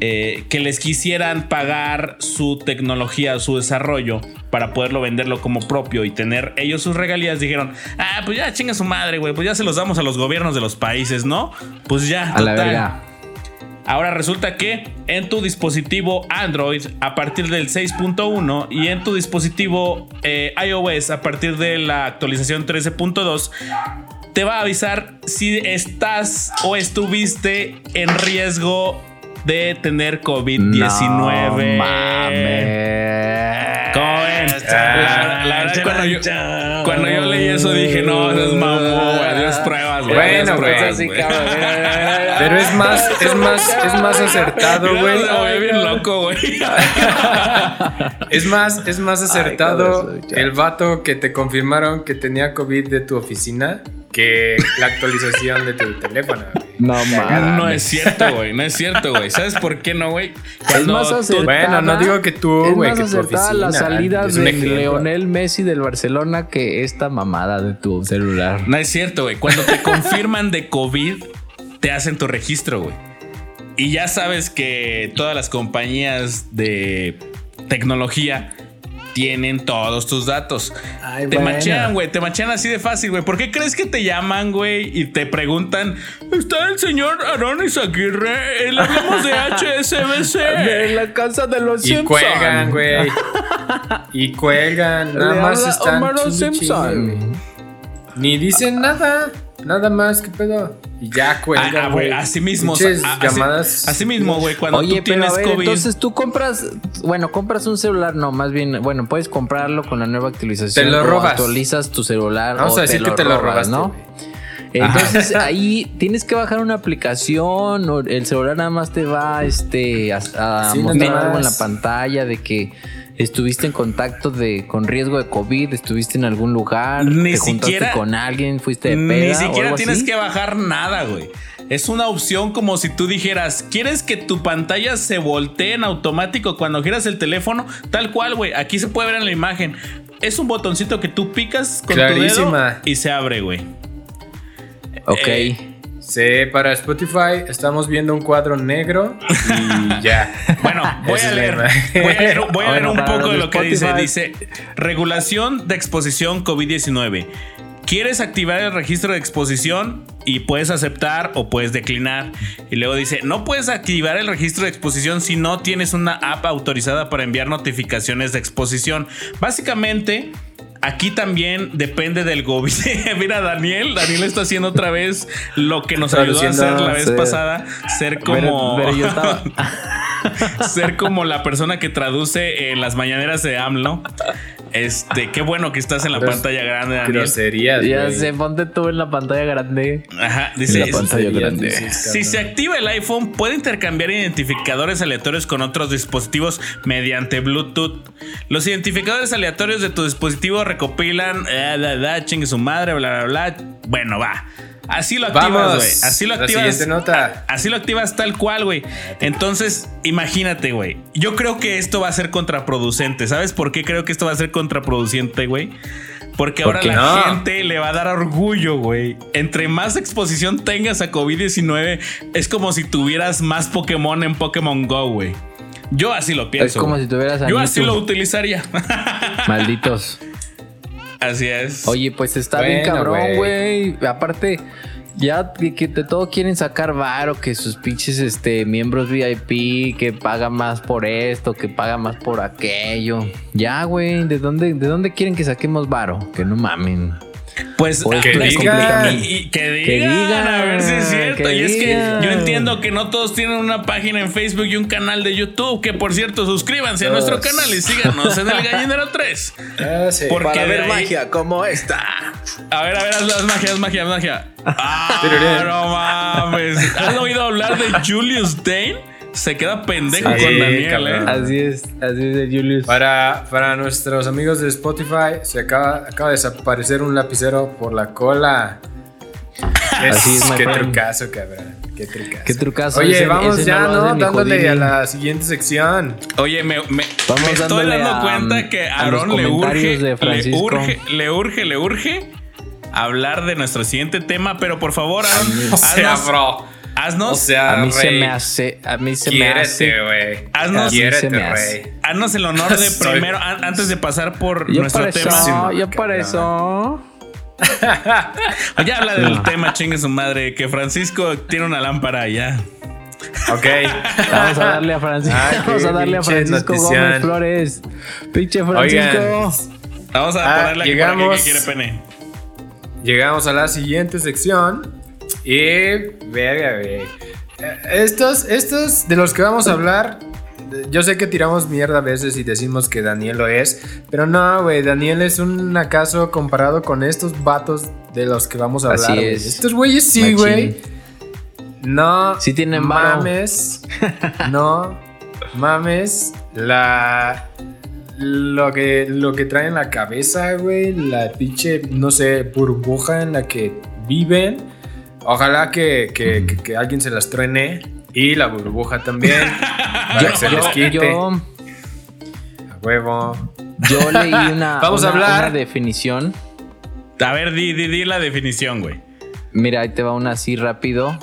eh, que les quisieran pagar su tecnología, su desarrollo, para poderlo venderlo como propio y tener ellos sus regalías, dijeron, ah, pues ya chinga su madre, güey, pues ya se los damos a los gobiernos de los países, ¿no? Pues ya,
A la verga.
Ahora resulta que en tu dispositivo Android a partir del 6.1 y en tu dispositivo eh, iOS a partir de la actualización 13.2 te va a avisar si estás o estuviste en riesgo de tener COVID-19.
No mames.
¿Cómo ven? La, la verdad, cuando yo, cuando yo leí eso dije, no, eso es mamón, güey. Güey.
Bueno, güey.
Así,
güey.
cabrón.
Pero es más, es más, es más acertado, güey.
Se ve bien loco, güey.
Es más, es más
Ay,
acertado
cabrón,
el vato que te confirmaron que tenía COVID de tu oficina que la actualización de tu teléfono, güey.
No mames.
No es cierto, güey. No es cierto, güey. ¿Sabes por qué no, güey?
Es más acertada.
Bueno, no digo que tú,
es
güey,
más
que tu
acertada
oficina.
la salida de
ejemplo.
Leonel Messi del Barcelona que esta mamada de tu celular.
No es cierto, güey. Cuando te confirman de COVID, te hacen tu registro, güey. Y ya sabes que todas las compañías de tecnología tienen todos tus datos.
Ay,
te machean, güey. Te machean así de fácil, güey. ¿Por qué crees que te llaman, güey? Y te preguntan, ¿está el señor Aronis Aguirre? Le hablamos de HSBC.
En la casa de los
Y
Simpson.
cuelgan, güey. Y cuelgan. Nada
Le
más están
Simpson.
Ni dicen nada. Nada más, ¿qué pedo? Y ya
Ah, ah, güey,
güey.
así mismo. Ah,
llamadas.
Así, mismo, güey. Cuando
Oye,
tú
pero
tienes
a ver,
COVID.
entonces tú compras, bueno, compras un celular, no, más bien, bueno, puedes comprarlo con la nueva actualización.
Te lo
o
robas.
actualizas tu celular.
Vamos
o
a decir que te lo
robas,
robaste,
¿no? Entonces ahí tienes que bajar una aplicación o el celular nada más te va este, a, a
Sí,
mostrar algo en la pantalla de que estuviste en contacto de con riesgo de COVID, estuviste en algún lugar,
Ni
te juntaste
siquiera-
con alguien, fuiste de peda
Ni
o
siquiera
algo
tienes
así.
que bajar nada, güey. Es una opción como si tú dijeras, ¿quieres que tu pantalla se voltee en automático cuando giras el teléfono? Tal cual, güey. Aquí se puede ver en la imagen. Es un botoncito que tú picas con tu dedo
Clarísima.
y se abre, güey.
Ok.
Eh,
Sí, para Spotify estamos viendo un cuadro negro y ya.
Bueno, voy a leer. Voy a leer, voy a leer
Bueno,
un poco de lo que dice. Dice, regulación de exposición COVID-19. ¿Quieres activar el registro de exposición? Y puedes aceptar o puedes declinar. Y luego dice, no puedes activar el registro de exposición si no tienes una app autorizada para enviar notificaciones de exposición. Básicamente... Aquí también depende del gobierno. Mira, Daniel, Daniel está haciendo otra vez lo que nos ayudó a hacer la vez pasada, ser como
Pero, pero yo estaba.
ser como la persona que traduce en las mañaneras de AMLO. Este, qué bueno que estás en la pantalla grande, Daniel.
Groserías,
ya sé, ponte tú en la pantalla grande.
Ajá, dice.
En la pantalla grande.
dices,
Si se activa el iPhone, puede intercambiar identificadores aleatorios con otros dispositivos mediante Bluetooth. Los identificadores aleatorios de tu dispositivo recopilan, eh, bla, bla, chingue su madre, bla, bla, bla. Bueno, va. Así lo activas, güey. Así lo
La
activas.
siguiente nota.
Así lo activas tal cual, güey. Entonces, imagínate, güey. Yo creo que esto va a ser contraproducente. ¿Sabes por qué creo que esto va a ser contraproducente, güey? Porque
¿Por
ahora la
no?
gente le va a dar orgullo, güey. Entre más exposición tengas a COVID-19, es como si tuvieras más Pokémon en Pokémon Go, güey. Yo así lo pienso.
es como si tuvieras a
Yo así lo utilizaría.
Malditos.
Así es.
Oye, pues está bien cabrón,
güey.
Aparte, ya que, que de todo quieren sacar varo, que sus pinches este, miembros VIP, que pagan más por esto, que pagan más por aquello. Ya, güey, ¿de dónde, ¿de dónde quieren que saquemos varo? Que no mamen.
Pues
Pues,
ah,
que
es
digan.
y- que digan,
Que digan,
a ver si es cierto. y es que yo entiendo que no todos tienen una página en Facebook y un canal de YouTube. Que por cierto, suscríbanse a nuestro canal y síganos en el Gallinero 3.
Ah, sí.
Porque de ahí-
como esta.
A ver, a ver, haz las magias, magia, magia. Ah, no mames. ¿Has oído hablar de Julius Dane? Se queda pendejo
Sí,
con Daniel, eh.
Así es, así es de Julius.
Para, para nuestros amigos de Spotify, se acaba, acaba de desaparecer un lapicero por la cola.
Así es,
Qué trucazo, cabrón. Qué trucazo.
Qué trucazo.
Oye,
ese-
vamos
ese
ya, ¿no? Dándole a la siguiente sección.
Oye, me, me-
Vamos
me estoy dando
a-
cuenta que
a
Aaron le urge, le urge, le urge, le urge hablar de nuestro siguiente tema, pero por favor, Aaron,
O sea,
haznos,
bro.
Haznos,
O sea,
A mí se me hace, a mí se me hace.
Haznos-
Quiérete,
se me hace.
rey.
haznos el honor de primero, an- antes de pasar por
Yo
nuestro
para
tema.
eso, yo para eso.
Ya habla del tema, chingue su madre, que Francisco tiene una lámpara ya.
Ok.
Vamos a darle a Francisco.
Ay, qué
Vamos a darle a Francisco
notición.
Gómez Flores. Pinche Francisco.
Vamos a
Ah,
ponerle aquí para que-
llegamos.
que quiere pene.
llegamos a la siguiente sección. Y, verga, güey. Eh, Estos, estos de los que vamos a hablar, yo sé que tiramos mierda a veces y decimos que Daniel lo es, pero no, güey, Daniel es un acaso comparado con estos vatos de los que vamos a
Así
hablar. güey.
es.
Estos güeyes sí, güey. No
Sí tienen
mames. no mames. La. Lo que, lo que traen en la cabeza, güey. La pinche, no sé, burbuja en la que viven. Ojalá que, que- que- que alguien se las truene. Y la burbuja también. para que se les quite.
yo,
A huevo.
yo leí una,
Vamos a hablar.
una definición.
A ver, di, di, di la definición, güey.
Mira, ahí te va una así rápido.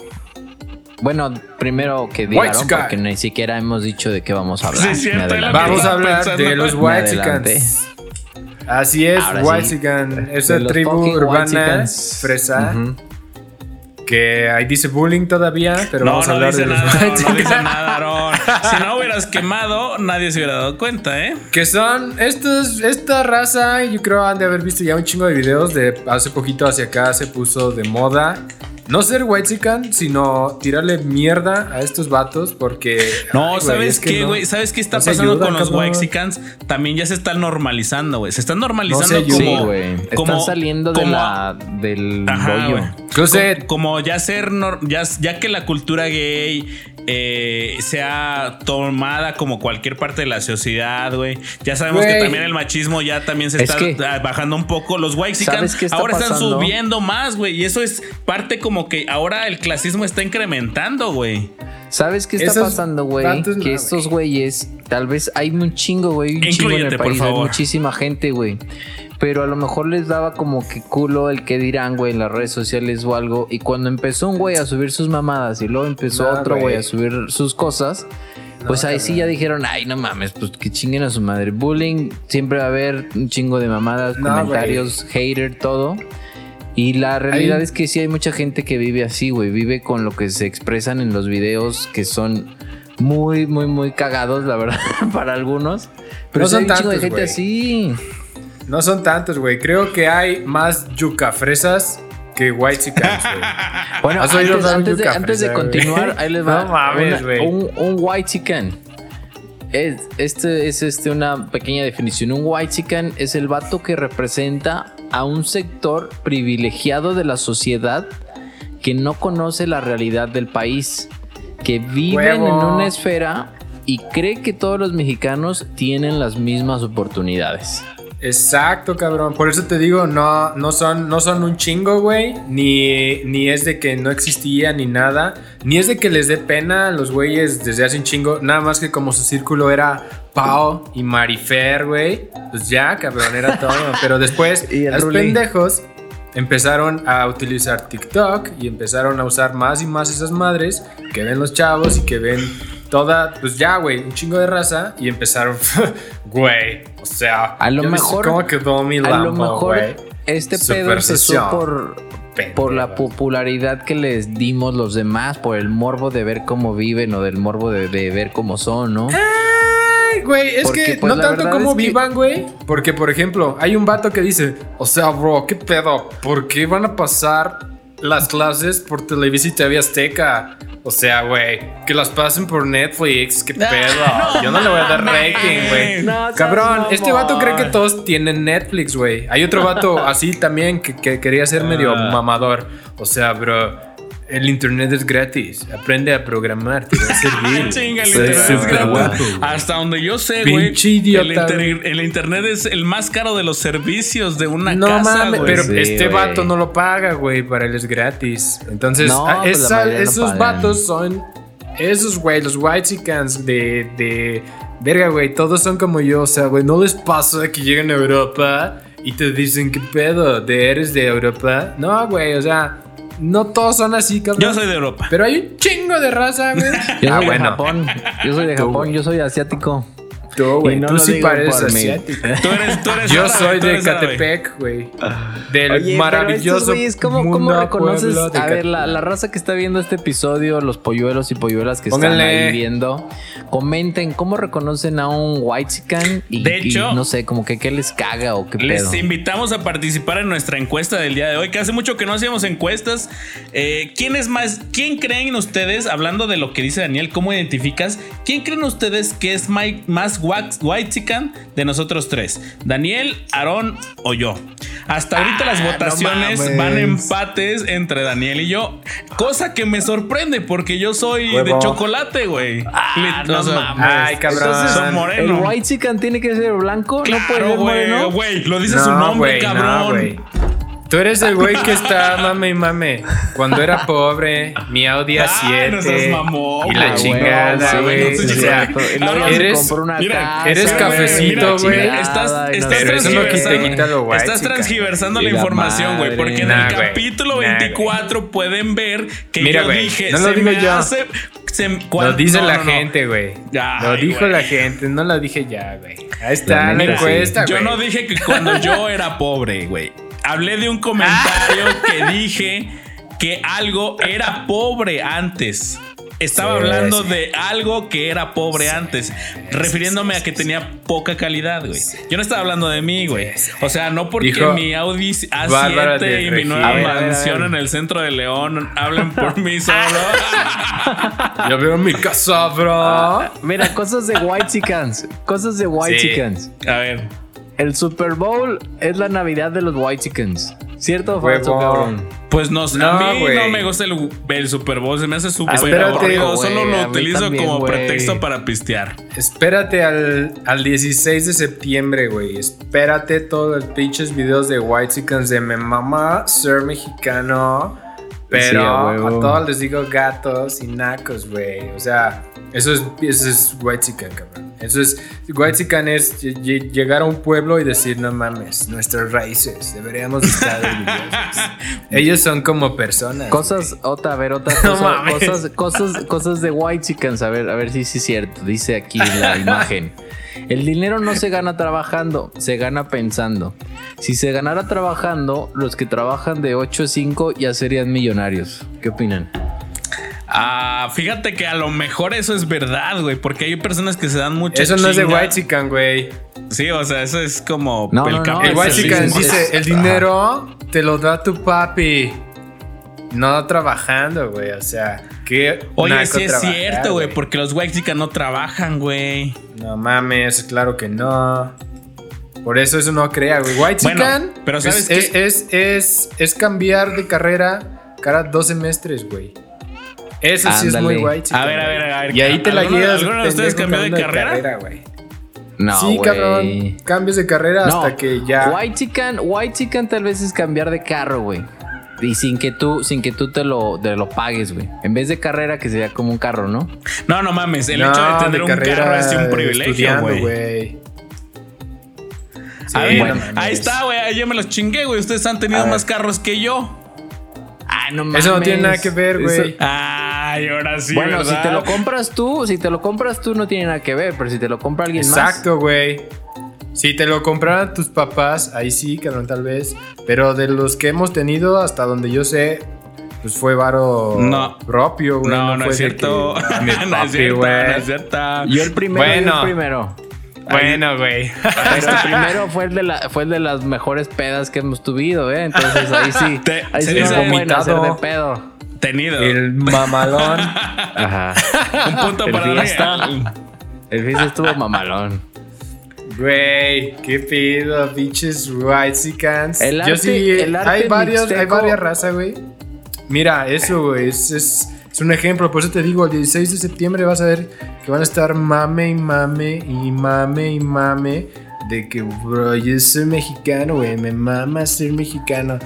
Bueno, primero que
Sky.
porque ni siquiera hemos dicho de qué vamos a hablar.
Sí, cierto,
Vamos a hablar
pensando.
de los
Me
White
adelanté.
Así es,
Ahora
White
sí.
Esa tribu urbana fresa.
Ujú.
Que ahí dice bullying todavía, pero
No,
vamos a
no
hablar
dice
de los
nada, no, no
Whitexicans.
dice nada, Aaron. Si no hubieras quemado, nadie se hubiera dado cuenta, ¿eh?
Que son estos, esta raza, yo creo han de haber visto ya un chingo de videos de hace poquito hacia acá se puso de moda. No ser whitezican, sino tirarle mierda a estos vatos porque...
No,
ay,
¿sabes
es
qué,
no-
güey? ¿Sabes qué está
no
pasando
ayuda,
con los
cabrón.
Wexicans? También ya se están normalizando, güey. Se están normalizando
No se.
Sí,
como,
güey.
como-
Están saliendo de
como-
la, del
Ajá,
rollo.
güey.
Closet.
Co- Como ya ser ya, ya que la cultura gay eh, sea tomada como cualquier parte de la sociedad, güey. Ya sabemos que también el machismo ya también se
Es
está
que-
bajando un poco. Los Wexicans
¿Sabes qué está
ahora están subiendo más, güey. Y eso es parte como que ahora el clasismo está incrementando, güey.
¿Sabes qué está
Esos
pasando, güey?
no,
Que estos güeyes, tal vez hay un chingo, güey, un chingo en el país, hay muchísima gente, güey. Pero a lo mejor les daba como que culo el que dirán, güey, en las redes sociales o algo. Y cuando empezó un güey a subir sus mamadas y luego empezó
No,
otro güey a subir sus cosas, pues ahí sí ya dijeron, ay, no mames, pues que chinguen a su madre. Bullying, siempre va a haber un chingo de mamadas, comentarios, hater, todo. Y la realidad
Hay-
es que sí hay mucha gente que vive así, güey. Vive con lo que se expresan en los videos que son muy, muy, muy cagados, la verdad, para algunos. Pero
No
sí hay
son
un de
tantos,
gente así.
No son tantos, güey. Creo que hay más yuca fresas que whitezicans, güey.
Bueno,
¿Has oído
antes,
de
antes de,
yuca
antes de
fresa, güey?
continuar, ahí les va
No mames,
una-
güey.
un, un white chicken. Es, este es este una pequeña definición. Un white chicken es el vato que representa a un sector privilegiado de la sociedad que no conoce la realidad del país, que viven
Huevo.
en una esfera y cree que todos los mexicanos tienen las mismas oportunidades.
Exacto, cabrón. Por eso te digo, no, no, son, no son un chingo, güey. Ni, ni es de que no existía ni nada. Ni es de que les dé pena a los güeyes desde hace un chingo. Nada más que como su círculo era Pau y Marifer, güey. Pues ya, cabrón, era todo. Pero después,
Y
los pendejos empezaron a utilizar TikTok y empezaron a usar más y más esas madres que ven los chavos y que ven toda, pues ya, güey, un chingo de raza y empezaron, güey, o sea,
A lo
¿ya viste
mejor-
¿Cómo quedó mi
A lo
Lambo,
mejor este pedo empezó por, por la popularidad que les dimos los demás, por el morbo de ver cómo viven o del morbo de, de ver cómo son, ¿no?
Güey, es
Porque,
que
pues,
no tanto como
que-
vivan, güey. Porque, por ejemplo, hay un vato que dice, o sea, bro, ¿qué pedo? ¿Por qué van a pasar las clases por Televisa y TV Azteca? O sea, güey, que las pasen por Netflix, ¿qué pedo? Yo no le voy a dar rating, güey.
No
Cabrón, este vato cree que todos tienen Netflix, güey. Hay otro vato así también que, que quería ser medio
Ah.
mamador. O sea, bro. El internet es gratis. Aprende a programar, te va a servir.
Chinga, el internet es gratis. Hasta donde yo sé, güey. El, inter- el internet es el más caro de los servicios de una
No
casa,
mames,
güey.
pero
Sí,
este
güey.
vato no lo paga, güey, para él es gratis. Entonces,
No,
ah,
pues
esa- esos vatos son esos, güey, los whitexicans de, de verga, güey, todos son como yo, o sea, güey, no les pasa que llegan a Europa y te dicen, ¿qué pedo? ¿De eres de Europa? No, güey, o sea, no todos son así, cabrón.
Yo soy de Europa.
Pero hay un chingo de raza, güey.
Yo
ah,
soy de
bueno.
Japón. Yo soy de Japón, yo soy asiático.
Tú, güey,
no
tú
lo
sí
digo
pareces
por mí.
asiático.
Tú eres, tú eres
Yo
árabe,
soy
tú
de
eres.
Catepec, güey. Del
Oye,
maravilloso
pero estos güeyes, ¿cómo,
mundo
¿cómo reconoces? A ver, la, la raza que está viendo este episodio, los polluelos y polluelas que están ahí viendo, comenten cómo reconocen a un whitezican y,
De
y
hecho-
no sé, como que qué les caga o qué
Les
pedo.
invitamos a participar en nuestra encuesta del día de hoy, que hace mucho que no hacíamos encuestas. Eh, ¿Quién es más? ¿Quién creen ustedes, hablando de lo que dice Daniel, cómo identificas? ¿Quién creen ustedes que es mai- más whitezican de nosotros tres? ¿Daniel, Aarón o yo? Hasta ahorita las
Ah, no
votaciones van empates entre Daniel y yo, cosa que me sorprende porque yo soy de chocolate, güey.
Ah, no mames.
Ay, cabrón.
Entonces,
Son
¿El
moreno.
whitezican tiene que ser blanco? ¿No puede
Claro,
ser
güey,
moreno?
güey, lo dice su nombre,
no,
cabrón.
Tú eres el güey que está mame y mame. Cuando era pobre, mi Audi
Ay,
A7
no seas mamón,
y la chingada, güey.
sí,
o sea, eres-
compró una
mira,
casa,
eres cafecito, güey.
Estás, estás
Pero eso no quita- lo white,
estás transgiversando la información, güey. Porque en
Nah,
el
güey.
capítulo
Nah,
24 pueden ver que
Mira,
yo
güey,
dije.
no lo digo yo.
hace- se-
Lo dice
no,
la
no,
gente, güey. Lo dijo
güey.
la gente, no lo dije ya, güey. Ahí está la encuesta,
Yo
güey.
no dije que cuando yo era pobre, güey. Hablé de un comentario que dije que algo era pobre antes. Estaba
Sí,
hablando
sí.
de algo que era pobre antes, refiriéndome a que tenía poca calidad, güey. Yo no estaba hablando de mí, güey. O sea, no porque
Dijo
mi Audi
Bárbara
A7
de
y mi nueva mansión en el centro de León hablen por mí solo.
Ya veo mi casa, bro.
Mira, cosas de whitezicans. Cosas de whitezicans.
a ver.
El Super Bowl es la Navidad de los whitezicans. ¿Cierto o falso, cabrón?
Pues no,
No,
a mí no me gusta el, el Super Bowl, se me hace súper
espérate,
aburrido. Solo lo utilizo
también,
como pretexto para pistear.
Espérate al, al 16 de septiembre, güey. Espérate todos los pinches videos de White Chickens de mi mamá ser mexicano. Pero
Sí, a
todos les digo gatos y nacos, güey. O sea, eso es, eso es White Chicken, cabrón. Eso es. White Chicken es ll- ll- llegar a un pueblo y decir, no mames, nuestras raíces. Deberíamos estar orgullosos. Ellos son como personas.
Cosas, otra, a ver, otra
No
cosa,
mames.
cosas, cosas, cosas de whitezicans. A ver, a ver si sí es cierto. Dice aquí la imagen. El dinero no se gana trabajando, se gana pensando. Si se ganara trabajando, los que trabajan de 8 a 5 ya serían millonarios. ¿Qué opinan?
Ah, fíjate que a lo mejor eso es verdad, güey, porque hay personas que se dan mucho.
Eso no es de White Chicken, güey.
Sí, o sea, eso es como
No,
el
no, no.
El White
sí,
dice: el dinero te lo da tu papi. No trabajando, güey. O sea, que.
Oye, sí es cierto, güey, porque los White no trabajan, güey.
No mames, claro que no. Por eso eso no crea, güey. White
Bueno,
Chicken
pero
es,
¿sabes
es,
qué?
es, es, es cambiar de carrera cada dos semestres, güey. Eso sí es muy White Chicken.
A ver, a ver, a ver.
Y ahí te la
¿Alguno-
llevas.
alguno de ustedes cambió de carrera?
güey.
No,
sí,
güey.
cabrón. Cambios de carrera
No,
hasta que ya.
White chicken, white chicken tal vez es cambiar de carro, güey. Y sin que tú, sin que tú te lo, te lo pagues, güey. En vez de carrera, que sería como un carro, ¿no?
No, no mames, el
No,
hecho de tener un carro es un privilegio, güey.
Sí,
A ver,
no
bueno,
mames.
ahí está, güey, ahí yo me los chingué, güey. Ustedes han tenido más carros que yo.
Ay, no mames.
Eso no tiene nada que ver, güey.
Ay, ahora sí,
bueno,
¿verdad?
si te lo compras tú, si te lo compras tú no tiene nada que ver, pero si te lo compra alguien más.
Exacto, güey. Si te lo compraran tus papás, ahí sí, cabrón, tal vez. Pero de los que hemos tenido, hasta donde yo sé, pues fue varo
No.
propio, güey.
No, no,
fue
es cierto.
que, "Ah, mi
no es
papi,
cierto,
güey".
no es cierto.
Yo el primero, yo
Bueno.
el primero.
Bueno, güey.
Pero el primero fue el de la, fue el de las mejores pedas que hemos tuvido, ¿eh? Entonces ahí sí.
Te-
ahí sí
se
no pueden hacer de pedo.
Tenido.
El mamalón.
Ajá.
Un punto
El
para. Daniel.
El fiesta estuvo mamalón.
Güey, qué pido, pinches white cans.
El
Yo
arte-
sí,
el arte
hay varios, hay varias razas, güey. Mira, eso, güey, es, es, es un ejemplo. Por eso te digo, el 16 de septiembre vas a ver que van a estar mame y mame y mame y mame de que, bro, yo soy mexicano, güey, me mama ser mexicano.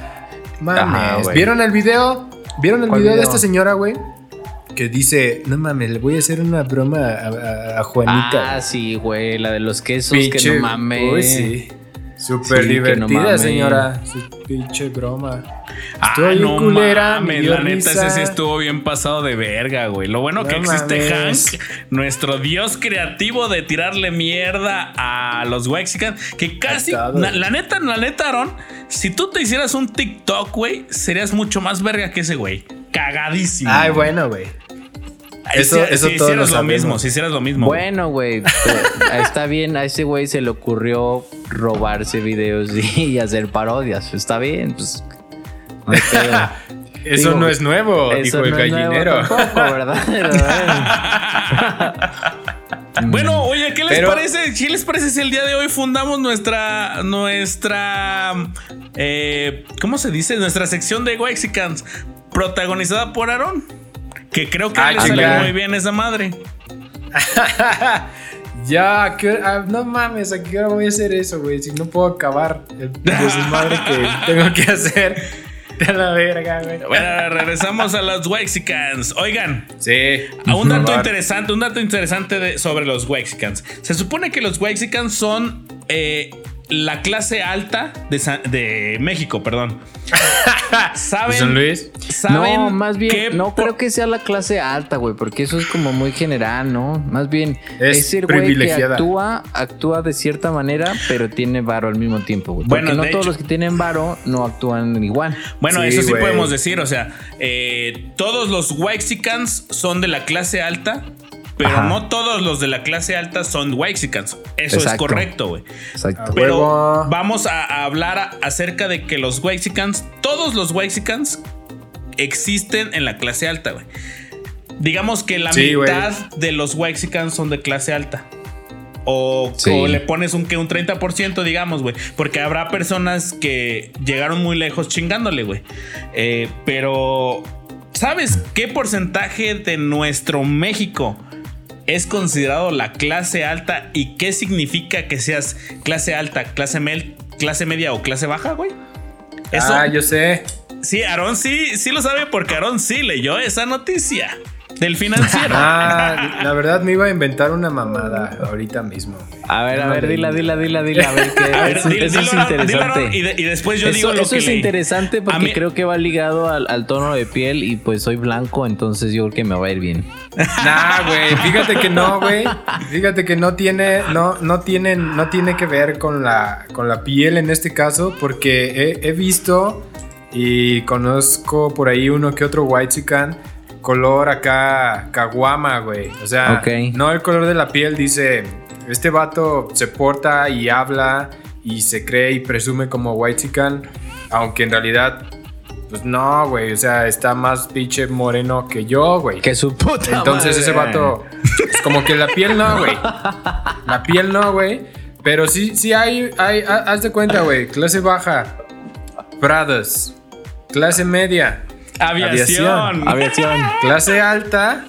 Mames,
Ajá.
¿vieron el video? ¿Vieron el
¿Cuál
video, de
video?
esta señora, güey? Que dice, no mames, le voy a hacer una broma a, a- a Juanita.
Ah, sí, güey, la de los quesos
Pinche-
que no mames.
Uy, sí. Súper
Sí, que no
divertida, señora. Su pinche broma.
Ah,
Estuvo
no
culera,
mames, la neta ese sí estuvo bien pasado de verga, güey. Lo bueno
No
que existe
mames.
Hank, nuestro dios creativo de tirarle mierda a los Wexicans, que casi, na- la neta, la neta, Aaron, si tú te hicieras un TikTok, güey, serías mucho más verga que ese güey. Cagadísimo.
Ay, bueno, güey. Eso-
si-
eso
si
todos
hicieras
lo
mismo, si hicieras lo mismo.
Bueno, güey, está bien, a ese güey se le ocurrió robarse videos y, y hacer parodias. Está bien, pues. No.
Eso
Digo,
no es nuevo, dijo el
no
gallinero.
tampoco, ¿verdad?
Bueno, oye, ¿qué les
Pero-
parece? ¿Qué les parece si el día de hoy fundamos nuestra nuestra eh, ¿cómo se dice? Nuestra sección de Wexicans protagonizada por Aaron, que creo que
Ah,
le salió muy bien esa madre.
Ya, ¿a qué hora- ah, no mames, ¿a qué hora voy a hacer eso, güey? Si no puedo acabar el desmadre que tengo que hacer. De la verga, güey.
Bueno, regresamos a los Wexicans. Oigan,
Sí.
a un dato interesante, un dato interesante de- sobre los Wexicans. Se supone que los Wexicans son eh, la clase alta de, de México, perdón. ¿Saben?
¿San Luis?
¿Saben
no, más bien,
que
no creo que sea la clase alta, güey, porque eso es como muy general, ¿no? Más bien,
Es
es, el güey que
privilegiada.
actúa, actúa de cierta manera, pero tiene varo al mismo tiempo, güey.
Bueno,
Porque no
de
todos
hecho-
los que tienen varo no actúan igual.
Bueno,
Sí,
eso sí podemos decir, o sea, eh, todos los Wexicans son de la clase alta, pero
Ajá.
no todos los de la clase alta son Wexicans. Eso es correcto, güey.
Exacto.
Pero vamos a, a hablar a- acerca de que los Wexicans, todos los Wexicans existen en la clase alta, güey. Digamos que la
Sí,
mitad de los Wexicans son de clase alta. O,
Sí.
o le pones un, que un 30%, digamos, güey. Porque habrá personas que llegaron muy lejos chingándole, güey. Eh, pero, ¿sabes qué porcentaje de nuestro México es considerado la clase alta y qué significa que seas clase alta, clase, mel- clase media o clase baja, güey? Eso,
Ah, yo sé.
sí, Aarón sí, sí lo sabe porque Aarón sí leyó esa noticia del financiero.
Ah, la verdad me iba a inventar una mamada ahorita mismo.
A ver, a ver, dila, dila, dila, dila. A ver, que
A ver,
eso,
dile-
eso
dilo,
es
dilo,
interesante.
Y, de- y después yo
eso
digo lo
eso
que
es
leí.
interesante porque
mí-
creo que va ligado al, al tono de piel y pues soy blanco, entonces yo creo que me va a ir bien.
Nah, güey, fíjate que no, güey. Fíjate que no tiene, no, no tiene, no tiene que ver con la, con la piel en este caso, porque he, he visto y conozco por ahí uno que otro white color acá caguama, güey. O sea, no el color de la piel dice, este vato se porta y habla y se cree y presume como white aunque en realidad pues no, güey, o sea, está más pinche moreno que yo, güey.
Que su puta
Entonces
madre.
ese vato, es como que la piel no, güey. La piel no, güey. Pero sí, sí hay, hay, ha- haz de cuenta, güey. Clase baja, Prados. Clase media,
Aviación.
Aviación.
clase alta,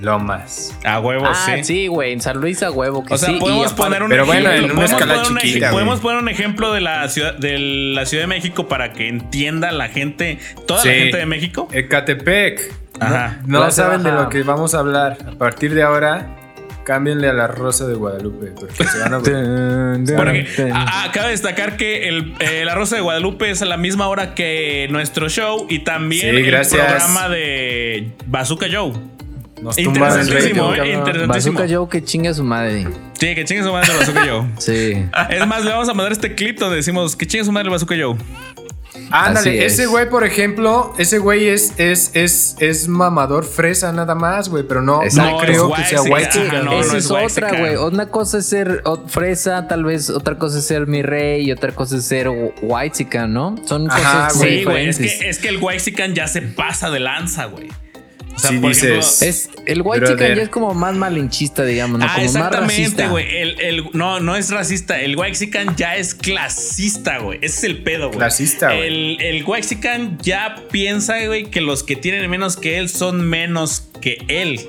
Lomas.
A huevo,
Ah,
sí.
sí, güey, en San Luis a huevo que
O sea,
sí.
podemos poner un
Pero bueno,
ejemplo.
en una
podemos
escala
poner un ej-
chiquita.
Podemos poner un ejemplo de la ciudad, de la Ciudad de México para que entienda la gente, toda la gente de México.
Ecatepec.
Ajá.
No, saben de lo que vamos a hablar. A partir de ahora, cámbienle a la Rosa de Guadalupe. Porque se van a...
Porque a- a- cabe destacar que el, eh, La Rosa de Guadalupe es a la misma hora que nuestro show y también
Sí,
el programa de Bazooka Joe.
Nos
Interesantísimo, eh, interesantísimo.
Bazooka Joe que chinga su madre.
Sí, que chingue su madre el Bazooka Joe.
Sí.
Es más, le vamos a mandar este clip donde decimos que chingue su madre el Bazooka Joe.
Ándale,
es.
ese güey, por ejemplo, ese güey es, es, es, es mamador fresa nada más, güey, pero no, no creo que
es
sea
white
white
chicken,
chicken.
no,
Esa
no
es,
es
otra, güey. Una cosa es ser fresa, tal vez otra cosa es ser mi rey y otra cosa es ser white ¿no? Son
Ajá,
cosas muy
Sí, güey. Es que, es que el Waxican ya se pasa de lanza, güey. O sea,
Sí,
por
dices.
Es, el white
Brother.
chicken ya es como más malinchista, digamos, ¿no?
ah,
como
exactamente, güey. El, el- no, no es racista. El Waxican ya es clasista, güey. Ese es el pedo, güey.
Clasista, güey.
El, el Waxican ya piensa, güey, que los que tienen menos que él son menos que él.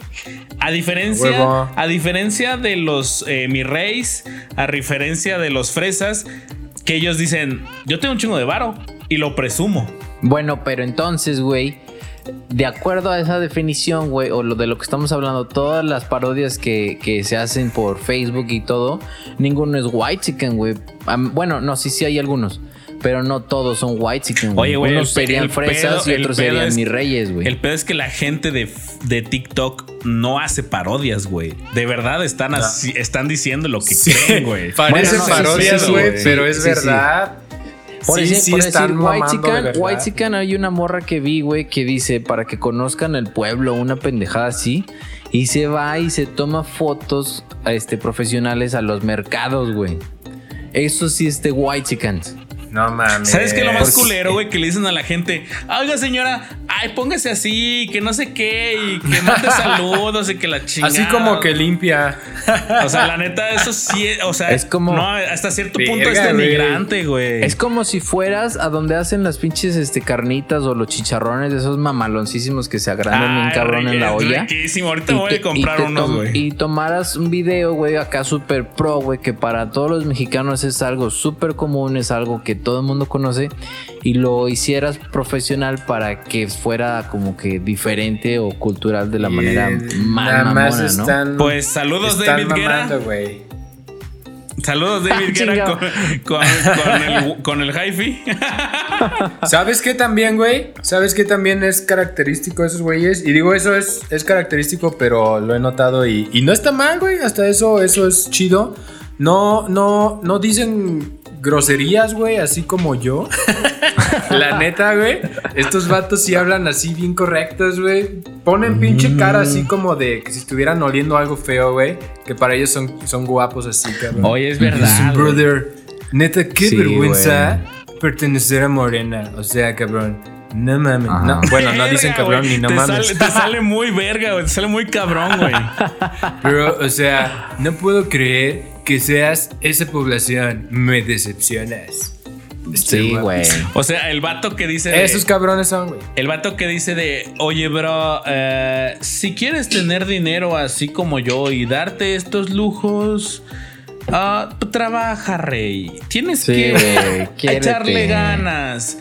A diferencia,
Huevo.
a diferencia de los eh, mi reis, a diferencia de los fresas, que ellos dicen, yo tengo un chingo de varo y lo presumo.
Bueno, pero entonces, güey, de acuerdo a esa definición, güey, o lo de lo que estamos hablando, todas las parodias que, que se hacen por Facebook y todo, ninguno es white chicken, güey. Bueno, no, sí, sí hay algunos. Pero no todos son white chicken,
Oye, güey,
Unos serían
el
fresas
pedo-
y otros serían
es-
mis reyes, güey.
El pedo es que la gente de, de TikTok no hace parodias, güey. De verdad están, así, están diciendo lo que
Sí,
creen, güey.
Parecen
Bueno, no, sí,
parodias,
sí, sí,
güey,
sí,
pero es
sí, sí.
verdad.
Por,
sí,
decir,
sí
por
están
decir, White hay una morra que vi, güey, que dice para que conozcan el pueblo, una pendejada así. Y se va y se toma fotos este, profesionales a los mercados, güey. Eso sí es de White.
No mames.
¿Sabes qué es lo más
Porque-
culero, güey? Que le dicen a la gente, oiga señora, ay, póngase así, que no sé qué, y que mande saludos y que la chingada.
Así como que limpia.
O sea, la neta, eso sí, o sea,
Es como-
No, hasta cierto punto es
güey.
denigrante, güey.
Es como si fueras a donde hacen las pinches este, carnitas o los chicharrones de esos mamaloncísimos que se agrandan bien
Ay,
cabrón en la olla.
riquísimo. Ahorita
Y
voy
te-
a comprar unos, güey.
Y tomaras un video, güey, acá súper pro, güey, que para todos los mexicanos es algo súper común, es algo que todo el mundo conoce, y lo hicieras profesional para que fuera como que diferente o cultural de la
Y,
manera más
Nada más
mamona, ¿no?
están.
Pues saludos,
están
David Guerra.
mamando.
Saludos, David Guerra,
Chingado.
con, con- con el, con el hi-fi.
¿Sabes qué también, güey? ¿Sabes qué también es característico de esos güeyes? Y digo, eso es, es característico, pero lo he notado y, y no está mal, güey. Hasta eso, eso es chido. No, no, no dicen groserías, güey, así como yo. La neta, güey. Estos vatos sí hablan así bien correctos, güey. Ponen pinche cara así como de que si estuvieran oliendo algo feo, güey. Que para ellos son, son guapos así, cabrón.
Oye, es verdad.
brother, neta, qué
Sí,
vergüenza pertenecer a Morena. O sea, cabrón. No mames. No, bueno, no dicen
Verga,
cabrón ni no
te
mames.
Sale, te sale muy verga, güey. Te sale muy cabrón, güey.
Pero, o sea, no puedo creer que seas esa población. Me decepcionas. Este,
Sí, güey.
O sea, el vato que dice. de-
Esos cabrones son, güey.
El vato que dice de, oye, bro, eh, si quieres tener dinero así como yo y darte estos lujos, tú trabaja, rey. Tienes
Sí,
que echarle ganas.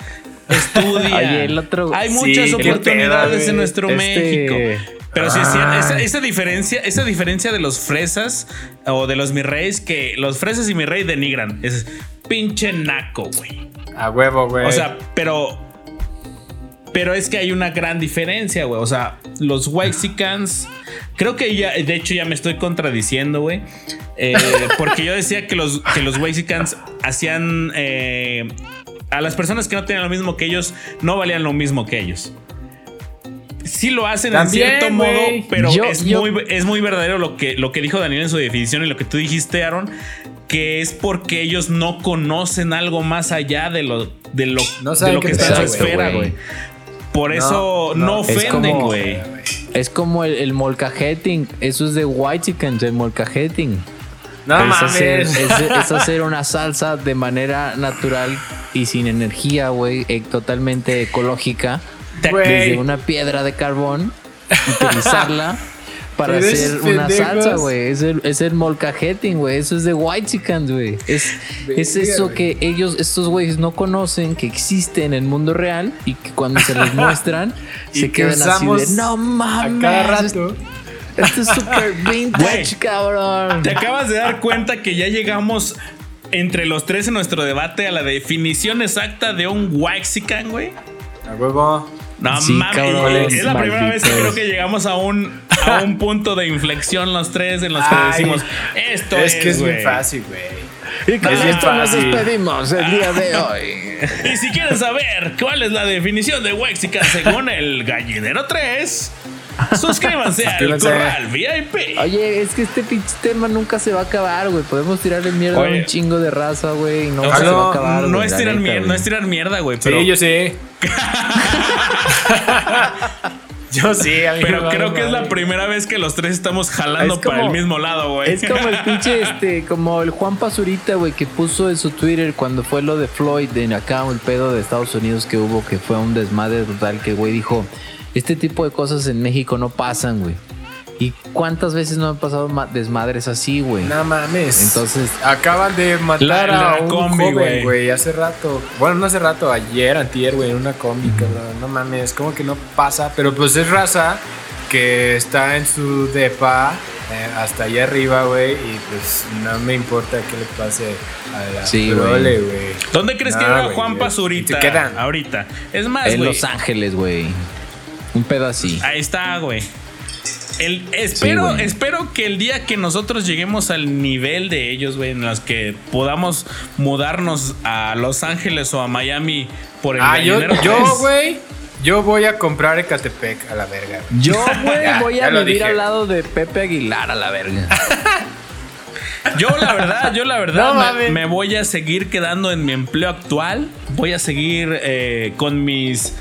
Estudia.
Oye, el otro-
Hay
Sí,
muchas oportunidades en nuestro
Este-
México. Pero sí es cierto,
Ay.
esa, esa diferencia, esa diferencia de los fresas o de los mi reyes, que los fresas y mi rey denigran. Es pinche naco, güey.
A huevo, güey.
O sea, pero. Pero es que hay una gran diferencia, güey. O sea, los Waxicans. Creo que ya. De hecho, ya me estoy contradiciendo, güey. Eh, porque yo decía que los, que los Waxicans hacían. eh, a las personas que no tenían lo mismo que ellos, no valían lo mismo que ellos. Sí lo hacen
También,
en cierto modo, pero
Yo-
es,
yo-
Muy, es muy verdadero lo que, lo que dijo Daniel en su definición y lo que tú dijiste, Aaron, que es porque ellos no conocen algo más allá de lo, de lo,
No
de lo que está en su esfera, güey. Por eso
no.
ofenden,
como-
güey.
Es como el, el molcajeting. Eso es de White Chickens, el molcajeting.
No
es, hacer, es, es hacer una salsa de manera natural y sin energía, güey, eh, totalmente ecológica.
Güey.
Desde una piedra de carbón, utilizarla para hacer una salsa, güey. Es el, es el molcajeting, güey. Eso es de White Chickens, güey. Es, es eso que ellos, estos güeyes, no conocen que existe en el mundo real y que cuando se les muestran, se
que
quedan así de no
A
mames.
cada rato.
Esto es súper vintage, cabrón.
Te acabas de dar cuenta que ya llegamos entre los tres en nuestro debate a la definición exacta de un Waxican, güey.
A huevo.
No
Sí,
mames,
cabrones,
es la primera vez que creo que llegamos a un, a un punto de inflexión los tres en los que
Ay,
decimos esto
Es
es,
que es
güey".
bien fácil, güey.
Y con esto nos despedimos el día de hoy.
Y si quieres saber cuál es la definición de Wexican según el Gallinero 3, suscríbanse al. Corral VIP.
Oye, es que este pinche tema nunca se va a acabar, güey. Podemos tirarle mierda a un chingo de raza, güey. y No
O
se
sea,
va a acabar.
no, es tirar
neta,
mierda,
güey.
no es tirar mierda, güey. Pero,
sí, yo sé. yo sí, a mí
pero creo
vale
que es la primera vez que los tres estamos jalando
Es
para el mismo lado, güey.
Es como el pinche, este, como el Juan Pazurita, güey, que puso en su Twitter cuando fue lo de Floyd, en acá el pedo de Estados Unidos que hubo, que fue un desmadre total, que güey dijo, este tipo de cosas en México no pasan, güey. ¿Y cuántas veces no han pasado ma- desmadres así, güey?
No mames.
Entonces-
acaban de matar
La- la
a un
combi,
joven,
güey.
hace rato. Bueno, no hace rato, ayer, antier, güey, en una combi, cabrón. No mames, como que no pasa. Pero pues es raza que está en su depa eh, hasta allá arriba, güey. Y pues no me importa qué le pase a la
Sí,
prole, güey.
¿Dónde crees que
No, güey,
Juan. Pazurita? Ahorita. Es más,
en
güey.
Los Ángeles, güey. Un pedo así.
Ahí está, güey. El, espero, espero que el día que nosotros lleguemos al nivel de ellos, güey, en los que podamos mudarnos a Los Ángeles o a Miami por el
Ah, yo,
gallinero
yo,
tres.
güey, yo voy a comprar Ecatepec a la verga.
Yo, güey, voy a vivir al lado de Pepe Aguilar a la verga.
Yo la verdad, yo la verdad
No
me,
mames.
me voy a seguir quedando en mi empleo actual. Voy a seguir eh, con mis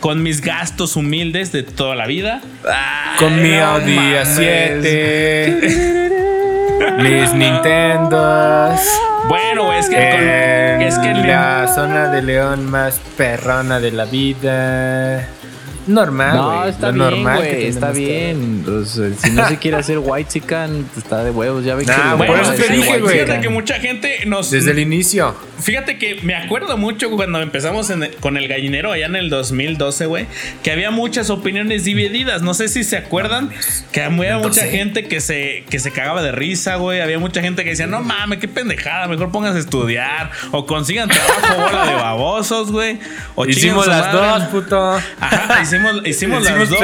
con mis gastos humildes de toda la vida.
Con mi Audi
mames.
A7. mis Nintendos.
Bueno, es que con- es que
la zona de León más perrona de la vida. Normal,
No, está
lo
bien,
normal que
güey. Está bien. O sea, si no se quiere hacer white chican, está de huevos. Ya ve que
Nah,
lo
bueno,
por
van a
eso te dije, güey.
fíjate que mucha gente nos
Desde el inicio.
Fíjate que me acuerdo mucho cuando empezamos en- con el gallinero allá en el 2012, güey, que había muchas opiniones divididas. No sé si se acuerdan que había mucha gente que se, que se cagaba de risa, güey. Había mucha gente que decía, no mames, qué pendejada, mejor pónganse a estudiar o consigan trabajo, bola de babosos, güey.
Hicimos las
madre".
dos, puto.
Ajá, hicimos, hicimos, las
Hicimos
dos.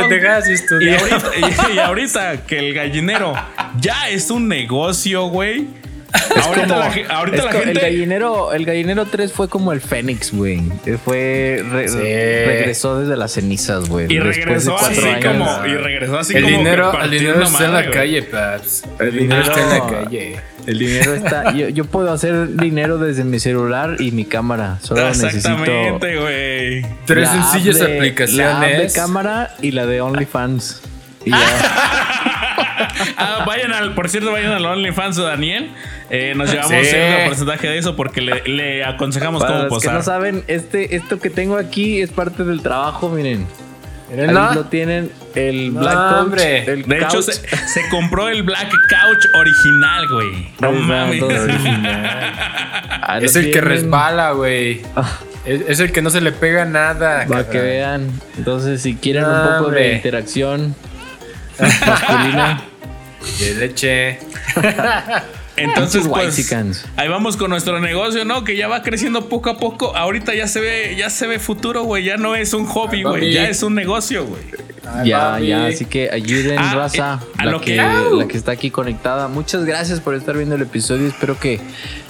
y
Y
estudiamos.
ahorita, y- y ahorita que el gallinero ya es un negocio, güey. Ahorita,
Como-
la, ahorita
es
la
co-
gente.
El gallinero, el gallinero 3 fue como el Fénix, güey. Eh, Fue. re-
Sí.
Regresó desde las cenizas, güey.
Y regresó así
años.
como. Y regresó así
El
como.
dinero, el dinero está en la
güey.
calle, paps. El, dinero está en la calle.
El dinero está. Yo, yo puedo hacer dinero desde mi celular y mi cámara. Solo necesito.
Exactamente, güey.
Tres sencillas
de- La de
aplicaciones.
cámara y la de OnlyFans. Y ya.
Ah, vayan al, por cierto, vayan al OnlyFans de Daniel. Eh, nos llevamos
Sí.
cierto porcentaje de eso porque le, le aconsejamos
Para
cómo
los que
posar.
no saben, este, esto que tengo aquí es parte del trabajo, miren.
Miren,
Ahí
¿no?
lo tienen el
No,
Black Couch,
hombre.
el
de hecho, se, se compró el Black Couch original, güey. No mames.
Es el que resbala, güey.
Ah,
Es, es el que no se le pega nada.
Para que vean. Entonces, si quieren
No,
un poco
hombre.
de interacción masculina,
De leche.
Entonces, pues, ahí vamos con nuestro negocio, ¿no? Que ya va creciendo poco a poco. Ahorita ya se ve, ya se ve futuro, güey. Ya no es un hobby, güey. Ya es un negocio, güey.
Ya, ya, así que ayuden,
Ah,
raza,
eh, a
la,
lo
que,
que-
la que está aquí conectada. Muchas gracias por estar viendo el episodio. Espero que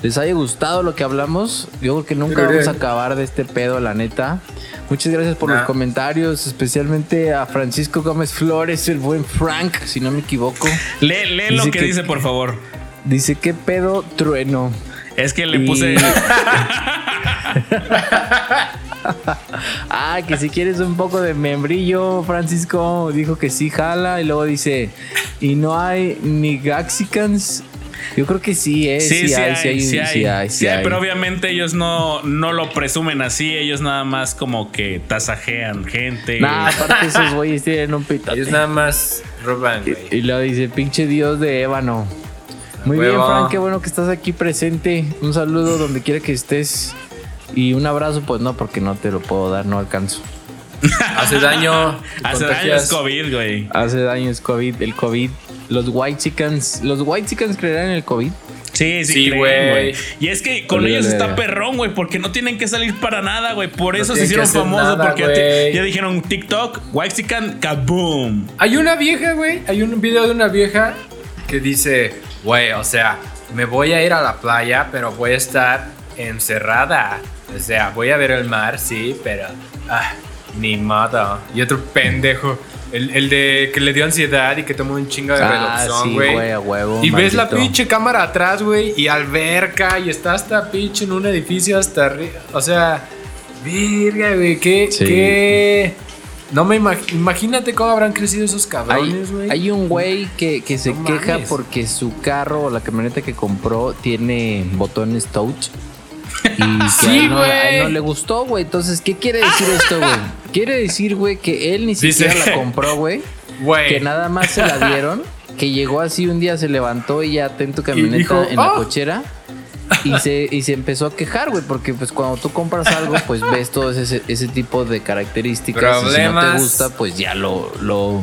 les haya gustado lo que hablamos. Yo creo que nunca
Pero,
vamos a acabar de este pedo, la neta. Muchas gracias por
Nah.
los comentarios, especialmente a Francisco Gómez Flores, el buen Frank, si no me equivoco.
Lee, lee lo que- dice, por favor.
Dice, ¿qué pedo trueno?
Es que le
Y-
puse.
Ah, que si quieres un poco de membrillo, Francisco dijo que sí jala y luego dice, y no hay ni Gaxicans. Yo creo que sí, eh.
Sí, sí, hay,
sí hay,
sí hay,
sí hay,
Sí
sí
hay,
hay.
pero obviamente ellos no, no lo presumen así, ellos nada más como que tasajean gente.
Nah, aparte esos güeyes tienen un pitote.
Ellos nada más roban,
Y,
güey.
y luego dice, pinche dios de ébano. Muy bien. Frank, qué bueno que estás aquí presente. Un saludo donde quiera que estés. Y un abrazo, pues no, porque no te lo puedo dar, no alcanzo.
Hace daño.
Hace daño es COVID, güey.
Hace daño es COVID, el COVID. Los white chickens, los white chickens creerán en el COVID.
Sí, sí,
Sí, güey.
Y es que con ellos está perrón, güey, porque no tienen que salir para nada, güey. Por
No
eso se hicieron famosos,
nada,
porque ya,
güey.
te- ya dijeron TikTok, Waxican, kaboom.
Hay una vieja, güey. Hay un video de una vieja que dice, güey, o sea, me voy a ir a la playa, pero voy a estar encerrada. O sea, voy a ver el mar, sí, pero... Ah, ni modo. Y otro pendejo. El, el de que le dio ansiedad y que tomó un chingo de
Ah, sí,
güey.
a huevo,
Y ves la pinche cámara atrás, güey, y alberca, y está hasta pinche en un edificio hasta arriba. O sea, verga, güey, qué,
Sí.
qué... No me imag- imagínate cómo habrán crecido esos cabrones, güey.
hay un güey que, que se
No
queja
mames.
porque su carro o la camioneta que compró tiene botones touch. Y que
Sí,
a, él no, a
güey.
él no le gustó, güey. Entonces, ¿qué quiere decir esto, güey? Quiere decir, güey, que él ni
Dice-
siquiera la compró, güey. Que nada más se la dieron, que llegó así un día, se levantó y ya atento camioneta
dijo,
en la
"Ah".
cochera. Y se, y se empezó a quejar, güey, porque pues cuando tú compras algo, pues ves todo ese, ese tipo de características. Y si no te
Problemas.
gusta, pues ya lo, lo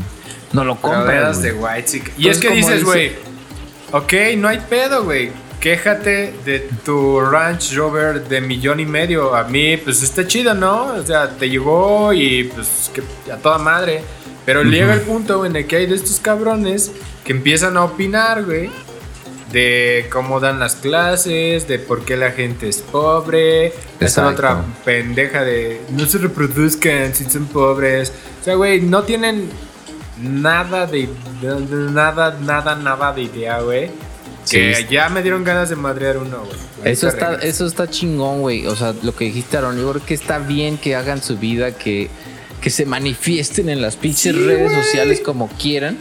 no lo compras.
Problemas de white chick. Y
Entonces,
es que dices,
dice-
güey, ok, no hay pedo, güey. Quéjate de tu Ranch Rover de millón y medio. A mí, pues está chido, ¿no? O sea, te llegó y pues que a toda madre. Pero llega el punto en el que hay de estos cabrones que empiezan a opinar, güey. De cómo dan las clases, de por qué la gente es pobre. Esa otra pendeja de no se reproduzcan si son pobres. O sea, güey, no tienen nada de, nada, nada, nada de idea, güey. Que
Sí.
ya me dieron ganas de madrear uno, güey.
Eso está, eso está chingón, güey. O sea, lo que dijiste, Aaron, yo creo que está bien que hagan su vida, que, que se manifiesten en las pinches
Sí,
redes sociales como quieran,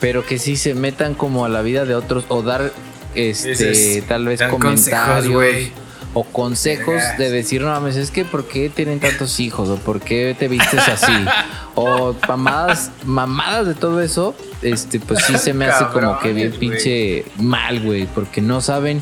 pero que sí se metan como a la vida de otros o dar este
es-
tal vez
consejos,
comentarios o consejos de decir, no mames, es que ¿por qué tienen tantos hijos? o ¿por qué te vistes así? o mamadas, mamadas de todo eso, este pues sí se me hace como que bien pinche mal, güey, porque no saben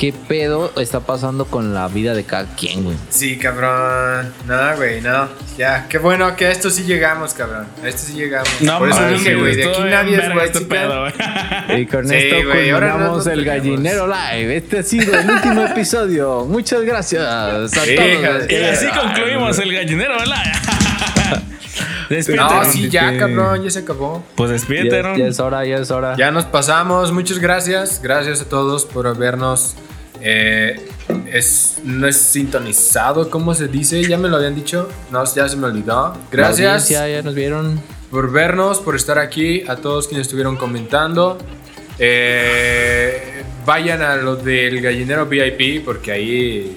qué pedo está pasando con la vida de cada quien, güey.
Sí, cabrón. No, güey, no. Ya, qué bueno que a esto sí llegamos, cabrón. A esto sí llegamos. Por eso dije, güey, de aquí nadie es
verga
white
este pedo, güey.
Y con
Sí,
esto
güey, ahora no nos
el
tenemos.
gallinero live. Este ha sido el último episodio. Muchas gracias a
Sí,
todos.
Y así concluimos el gallinero, ¿verdad? despídete.
No, sí, ya, cabrón, ya se acabó.
Pues despídete,
Ya, ya es hora, ya es hora.
Ya nos pasamos. Muchas gracias. Gracias a todos por habernos. eh, es, no es sintonizado, ¿cómo se dice? Ya me lo habían dicho. No, ya se me olvidó. Gracias
ya nos vieron.
por vernos, por estar aquí. A todos quienes estuvieron comentando. Eh, vayan a lo del gallinero VIP porque ahí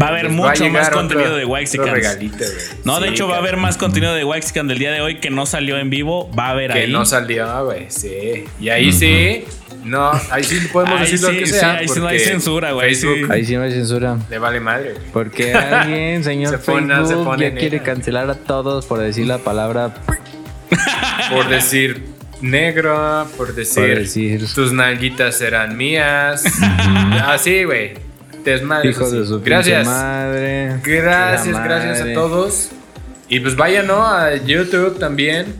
Va a haber
les
mucho más contenido
otro-
de Waxicans. No, de hecho va a haber más contenido de Waxican del día de hoy que no salió en vivo. Va a haber
Que
ahí.
no salió, güey, sí. Y ahí sí, no, ahí sí podemos
Ahí
decir lo que
sí,
sea.
ahí sí no hay censura, güey.
Ahí sí no hay censura.
le vale madre, güey.
Porque alguien, señor
Se pone- se
Facebook,
pone
ya quiere cancelar a todos por decir la palabra.
Por decir negro, por decir,
Por decir.
tus nalguitas eran mías. Así, güey. Desmadre.
Hijos de su
Gracias.
madre.
Gracias,
La
gracias a
madre.
todos. Y pues vayan, ¿no? A YouTube también.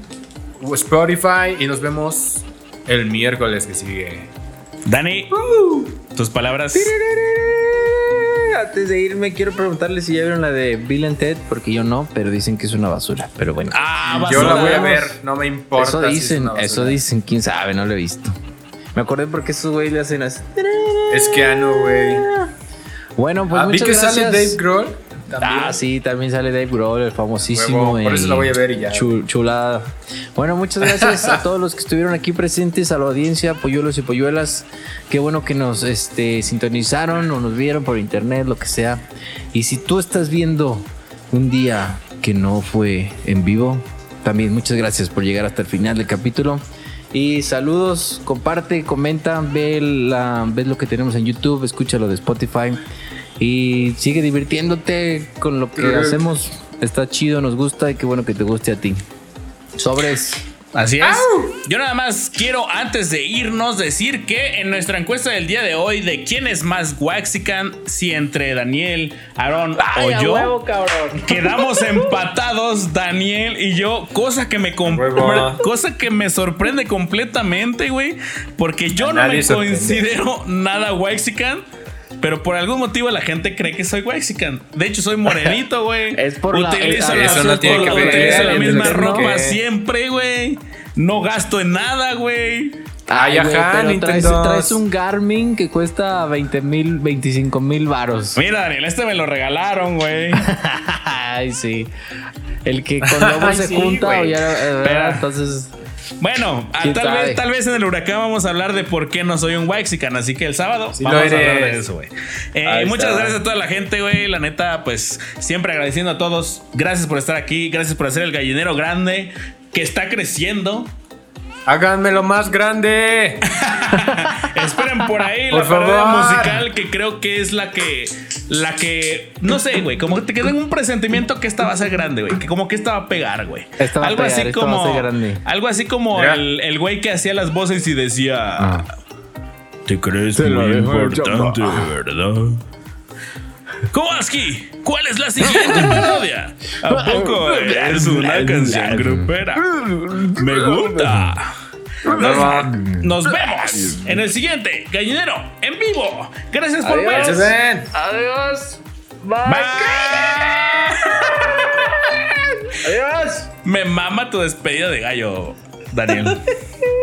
Spotify. Y nos vemos el miércoles que sigue.
Dani, tus palabras.
Antes de irme, quiero preguntarle si ya vieron la de Bill and Ted, porque yo no, pero dicen que es una basura. Pero bueno.
Ah,
Yo la voy a ver, no me importa.
eso
si es
dicen, eso dicen, quién sabe, no lo he visto. Me acordé porque esos güeyes le hacen así.
Es que Ano, güey.
Bueno, pues
Ah, vi
muchas
que
gracias.
sale Dave Grohl. También.
Ah, sí, también sale Dave Grohl, el famosísimo.
Huevo, por eso la voy a ver y ya.
chu- chulada. Bueno, muchas gracias a todos los que estuvieron aquí presentes, a la audiencia, polluelos y polluelas. Qué bueno que nos este, sintonizaron o nos vieron por internet, lo que sea. Y si tú estás viendo un día que no fue en vivo, también muchas gracias por llegar hasta el final del capítulo. Y saludos, comparte, comenta, ve, la, ve lo que tenemos en YouTube, escúchalo de Spotify y sigue divirtiéndote con lo que
Correcto.
hacemos. Está chido, nos gusta y qué bueno que te guste a ti. Sobres.
Así es. Yo nada más quiero, antes de irnos, decir que en nuestra encuesta del día de hoy de quién es más Waxican, si entre Daniel, Aaron o yo, quedamos empatados, Daniel y yo, cosa que me cosa que me sorprende completamente, güey, porque yo no me considero nada Waxican. Pero por algún motivo la gente cree que soy Waxican. De hecho, soy morenito, güey.
Es por la-
Utilizo la,
eso no tiene que ver,
utilizo la misma
que-
ropa
que-
siempre, güey. No gasto en nada, güey.
Ay,
güey,
ajá,
pero
Nintendo.
traes, traes un Garmin que cuesta 20 mil, 25 mil varos.
Mira, Daniel, este me lo regalaron, güey.
Ay, sí. El que con lobo
Ay,
se
sí,
junta o ya, eh, entonces
Bueno, a-
¿Quién
tal
sabe?
vez, tal vez en el huracán vamos a hablar de por qué no soy un Waxican. Así que el sábado
Sí
vamos a hablar de eso, güey. Eh, muchas
está.
gracias a toda la gente, güey. La neta, pues siempre agradeciendo a todos. Gracias por estar aquí. Gracias por hacer el gallinero grande que está creciendo.
Háganmelo más grande.
Esperen por ahí
Por
la parada
favor.
musical que creo que es la que. La que. No sé, güey. Como que te queda un presentimiento que esta va a ser grande, güey. Que como que esta va a pegar, güey.
Esta va a
Algo
pegar,
así como. Algo así como el, güey que hacía las voces y decía.
Ah.
Te crees muy
en
importante, ¿verdad? Kowalski, ¿cuál es la siguiente parodia? ¿A poco es una canción grupera? Me gusta. Nos, nos vemos en el siguiente Gallinero en vivo. Gracias por
Adiós.
ver.
Adiós. Bye.
Bye.
Adiós.
Me mama tu despedida de gallo, Daniel.